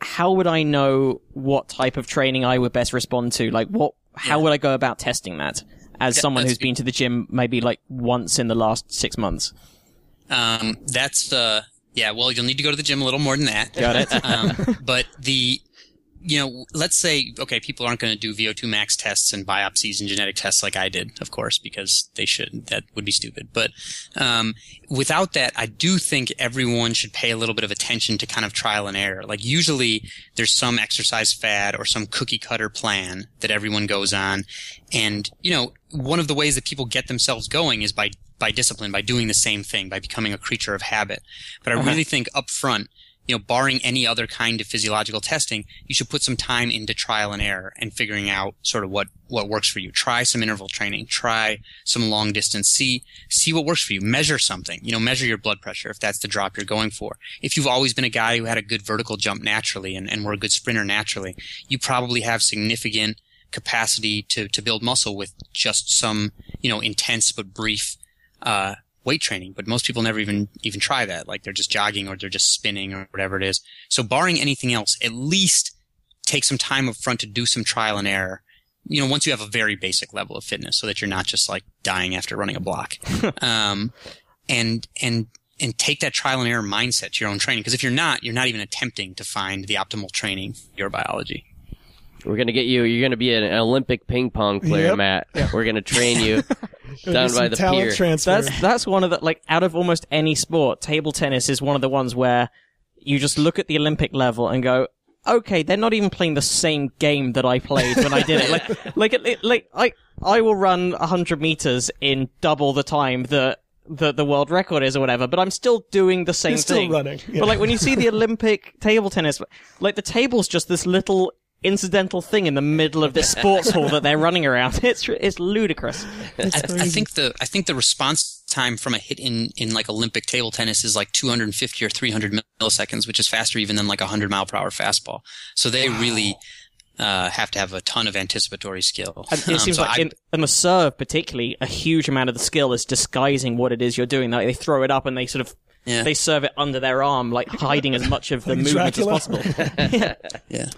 how would I know what type of training I would best respond to? Like what how would I go about testing that as Yeah, someone who's been to the gym maybe like once in the last six months? Um, that's the yeah. Well, you'll need to go to the gym a little more than that. Got it. um, but the you know, let's say okay, people aren't going to do VO2 max tests and biopsies and genetic tests like I did, of course, because they should. That would be stupid. But um, without that, I do think everyone should pay a little bit of attention to kind of trial and error. Like usually, there's some exercise fad or some cookie cutter plan that everyone goes on, and you know, one of the ways that people get themselves going is by by discipline, by doing the same thing, by becoming a creature of habit. But I really think up front, you know, barring any other kind of physiological testing, you should put some time into trial and error and figuring out sort of what, what works for you. Try some interval training. Try some long distance. See, see what works for you. Measure something. You know, measure your blood pressure if that's the drop you're going for. If you've always been a guy who had a good vertical jump naturally and, and were a good sprinter naturally, you probably have significant capacity to, to build muscle with just some, you know, intense but brief, uh, weight training, but most people never even even try that. Like they're just jogging or they're just spinning or whatever it is. So barring anything else, at least take some time up front to do some trial and error. You know, once you have a very basic level of fitness, so that you're not just like dying after running a block, um, and and and take that trial and error mindset to your own training. Because if you're not, you're not even attempting to find the optimal training for your biology. We're gonna get you. You're gonna be an Olympic ping pong player, Yep. Matt. We're gonna train you down by the talent pier. transfer. That's that's one of the like out of almost any sport, table tennis is one of the ones where you just look at the Olympic level and go, okay, they're not even playing the same game that I played when I did it. Like like it, like I I will run hundred meters in double the time that the the world record is or whatever, but I'm still doing the same You're still thing. running, yeah. But like when you see the Olympic table tennis, like the table's just this little incidental thing in the middle of this sports hall that they're running around. It's it's ludicrous. I, I think the I think the response time from a hit in in like Olympic table tennis is like 250 or 300 milliseconds, which is faster even than like a 100 mile per hour fastball. So they really uh, have to have a ton of anticipatory skill. And it Um, seems so like I- in, in the serve, particularly, a huge amount of the skill is disguising what it is you're doing. Like they throw it up and they sort of Yeah. they serve it under their arm, like hiding as much of the Like movement Dracula. as possible. yeah.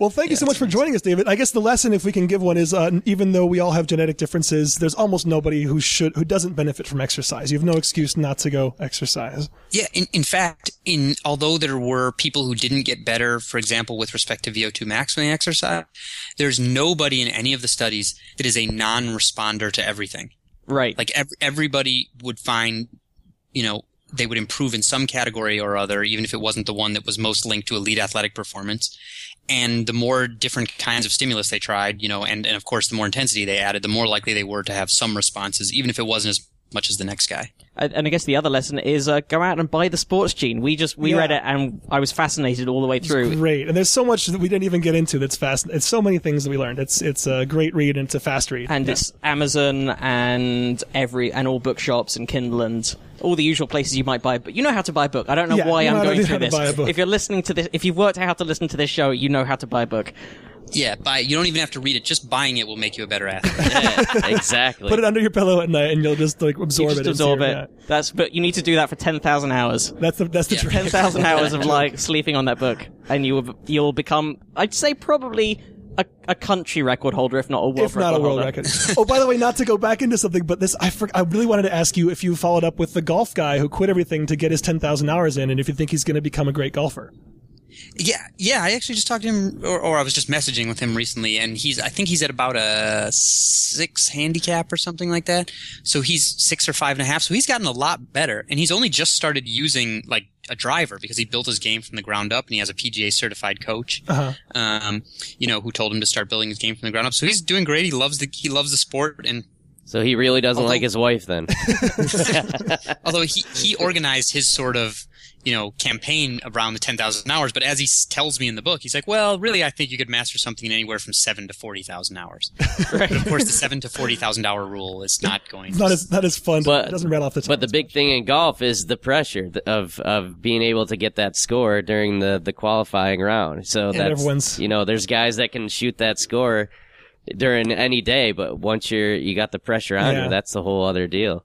Well, thank you so much for joining us, David. I guess the lesson, if we can give one, is uh, even though we all have genetic differences, there's almost nobody who should who doesn't benefit from exercise. You have no excuse not to go exercise. Yeah, in, in fact, in although there were people who didn't get better, for example, with respect to VO2 max when they exercise, there's nobody in any of the studies that is a non-responder to everything. right. Like ev- everybody would find, you know, they would improve in some category or other, even if it wasn't the one that was most linked to elite athletic performance. And the more different kinds of stimulus they tried, you know, and, and of course the more intensity they added, the more likely they were to have some responses, even if it wasn't as much as the next guy. and, and I guess the other lesson is uh, go out and buy the sports gene. We just we Yeah. read it and I was fascinated all the way through. Great, and there's so much that we didn't even get into. That's fast. It's so many things that we learned. It's it's a great read and it's a fast read. And it's Amazon and every and all bookshops and Kindle and all the usual places you might buy. But you know how to buy a book. I don't know Yeah, why I'm going through this. buy a book. If you're listening to this, if you've worked out how to listen to this show, you know how to buy a book. Yeah, buy, you don't even have to read it. Just buying it will make you a better athlete. exactly. Put it under your pillow at night, and you'll just like absorb just it. absorb it. yeah. That's but you need to do that for ten thousand hours. That's the that's the Yeah. Ten thousand hours of like sleeping on that book, and you will you'll become, I'd say, probably a, a country record holder, if not a world if not a world holder. record. oh, by the way, not to go back into something, but this I for, I really wanted to ask you if you followed up with the golf guy who quit everything to get his ten thousand hours in, and if you think he's going to become a great golfer. Yeah, yeah. I actually just talked to him, or, or I was just messaging with him recently, and he's. I think he's at about a six handicap or something like that. So he's six or five and a half. So he's gotten a lot better, and he's only just started using like a driver because he built his game from the ground up, and he has a PGA certified coach. Uh-huh. Um, you know, who told him to start building his game from the ground up. So he's doing great. He loves the he loves the sport, and so he really doesn't Although- like his wife then. although he he organized his sort of you know, campaign around the 10,000 hours. But as he tells me in the book, he's like, well, really, I think you could master something anywhere from seven to 40,000 hours. But of course, the seven to 40,000 hour rule is not going It's not as not as fun. But- it doesn't rattle off the tongue. But the big thing in golf is the pressure of of being able to get that score during the the qualifying round. So that's everyone's- you know, there's guys that can shoot that score during any day, but once you're you got the pressure on Yeah. you, that's the whole other deal.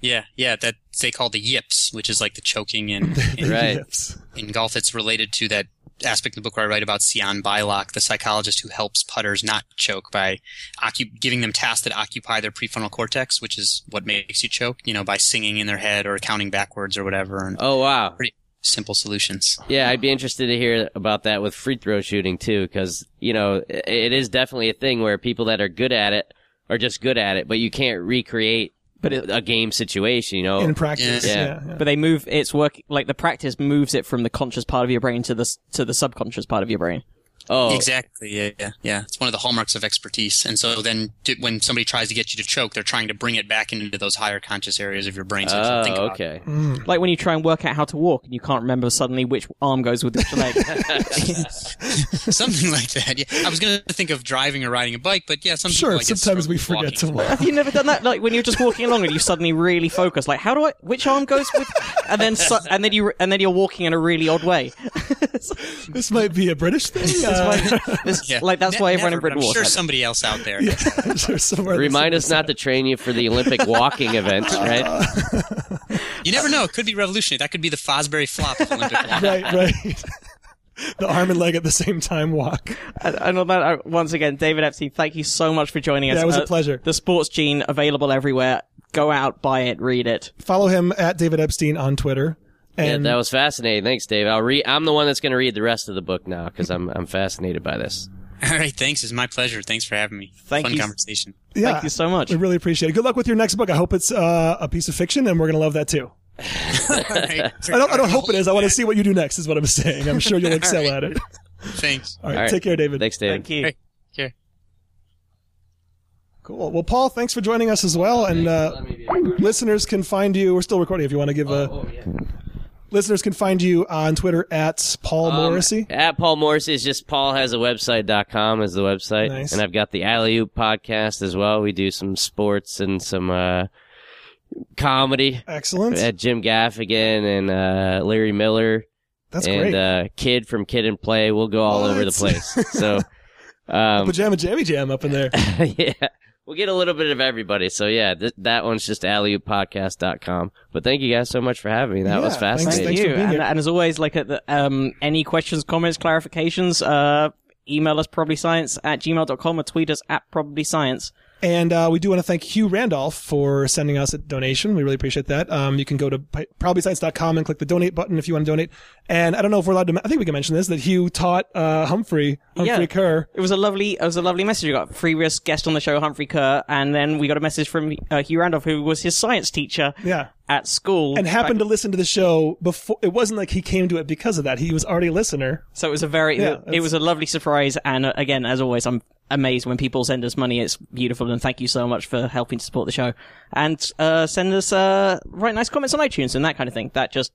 Yeah, yeah, that they call the yips, which is like the choking in, in, Right. Yips. in golf. It's related to that aspect of the book where I write about Sian Beilock, the psychologist who helps putters not choke by occu- giving them tasks that occupy their prefrontal cortex, which is what makes you choke, you know, by singing in their head or counting backwards or whatever, and Oh wow. pretty simple solutions. Yeah, I'd be interested to hear about that with free throw shooting too, because you know it is definitely a thing where people that are good at it are just good at it, but you can't recreate But it- a game situation. You know, in practice. Yeah. Yeah. Yeah. yeah. But they move. It's work like the practice moves it from the conscious part of your brain to the to the subconscious part of your brain. Oh, Exactly. Yeah, yeah, yeah. It's one of the hallmarks of expertise. And so then, to, when somebody tries to get you to choke, they're trying to bring it back into those higher conscious areas of your brain. So you think oh, about okay. Mm. Like when you try and work out how to walk and you can't remember suddenly which arm goes with which leg. Something like that. Yeah. I was going to think of driving or riding a bike, but yeah, some Sure. people, I guess, Sometimes we with forget to walking. walk. Have you never done that? Like when you're just walking along and you suddenly really focus, like how do I? Which arm goes with? And then su- and then you and then you're walking in a really odd way. This might be a British thing. Uh, This- Yeah. Like that's Ne- why everyone never, in Britain but I'm walks. sure like somebody else out there. I'm sure somewhere Remind us not to train you for the Olympic walking event, right? You never know. It could be revolutionary. That could be the Fosbury flop of Olympic walking. Right. Right. The arm and leg at the same time walk. And, and on that, uh, once again, David Epstein, thank you so much for joining us. Yeah, it was a Uh, pleasure. The Sports Gene available everywhere. Go out, buy it, read it. Follow him at David Epstein on Twitter. Yeah, And that was fascinating. Thanks, Dave. I'll read. I'm the one that's going to read the rest of the book now because I'm I'm fascinated by this. All right. Thanks. It's my pleasure. Thanks for having me. Thank Fun you. conversation. yeah, Thank you so much. We really appreciate it. Good luck with your next book. I hope it's uh, a piece of fiction, and we're gonna love that too. All right. I don't. I don't hope it is. I want to see what you do next. Is what I'm saying. I'm sure you'll excel at it. Thanks. All right. All right. Take care, David. Thanks, David. Thank you. Hey. Here. Cool. Well, Paul, thanks for joining us as well. And uh, listeners can find you. We're still recording. If you want to give a Oh, yeah. listeners can find you on Twitter at Paul Um, Morrissey. At Paul Morrissey is just Paul has a website.com is the website. Nice. And I've got the Alley Oop podcast as well. We do some sports and some uh, comedy Excellent. at Jim Gaffigan and uh, Larry Miller That's and great. uh, Kid from Kid and Play. We'll go all over the place. So, um, Pajama Jammy Jam up in there. yeah. We'll get a little bit of everybody. So yeah, th- that one's just alleyooppodcast.com. But thank you guys so much for having me. That Yeah, was thanks- fascinating. Thank for you. being And, here. and as always, like at the, um, any questions, comments, clarifications, uh, email us probablyscience at gmail.com or tweet us at probablyscience. And uh, we do want to thank Hugh Randolph for sending us a donation. We really appreciate that. Um, you can go to probablyscience.com and click the donate button if you want to donate. And I don't know if we're allowed to. I think we can mention this that Hugh taught uh, Humphrey Humphrey Yeah. Ker. It was a lovely, it was a lovely message. We got previous guest on the show, Humphrey Ker, and then we got a message from uh, Hugh Randolph, who was his science teacher Yeah. At school, And happened back- to listen to the show before. It wasn't like he came to it because of that. He was already a listener. So it was a very, Yeah, it that's- was a lovely surprise. And uh, again, as always, I'm amazed when people send us money. It's beautiful, and thank you so much for helping to support the show. And uh, send us uh, write nice comments on iTunes and that kind of thing. That just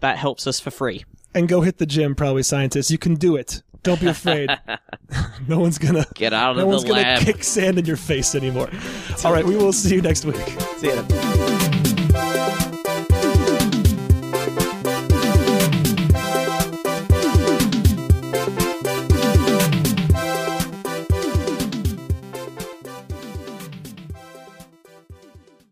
that helps us for free. And go hit the gym, probably scientists. You can do it. Don't be afraid. no one's gonna Get out of no of one's the gonna kick sand in your face anymore. All right, we will see you next week. See you then.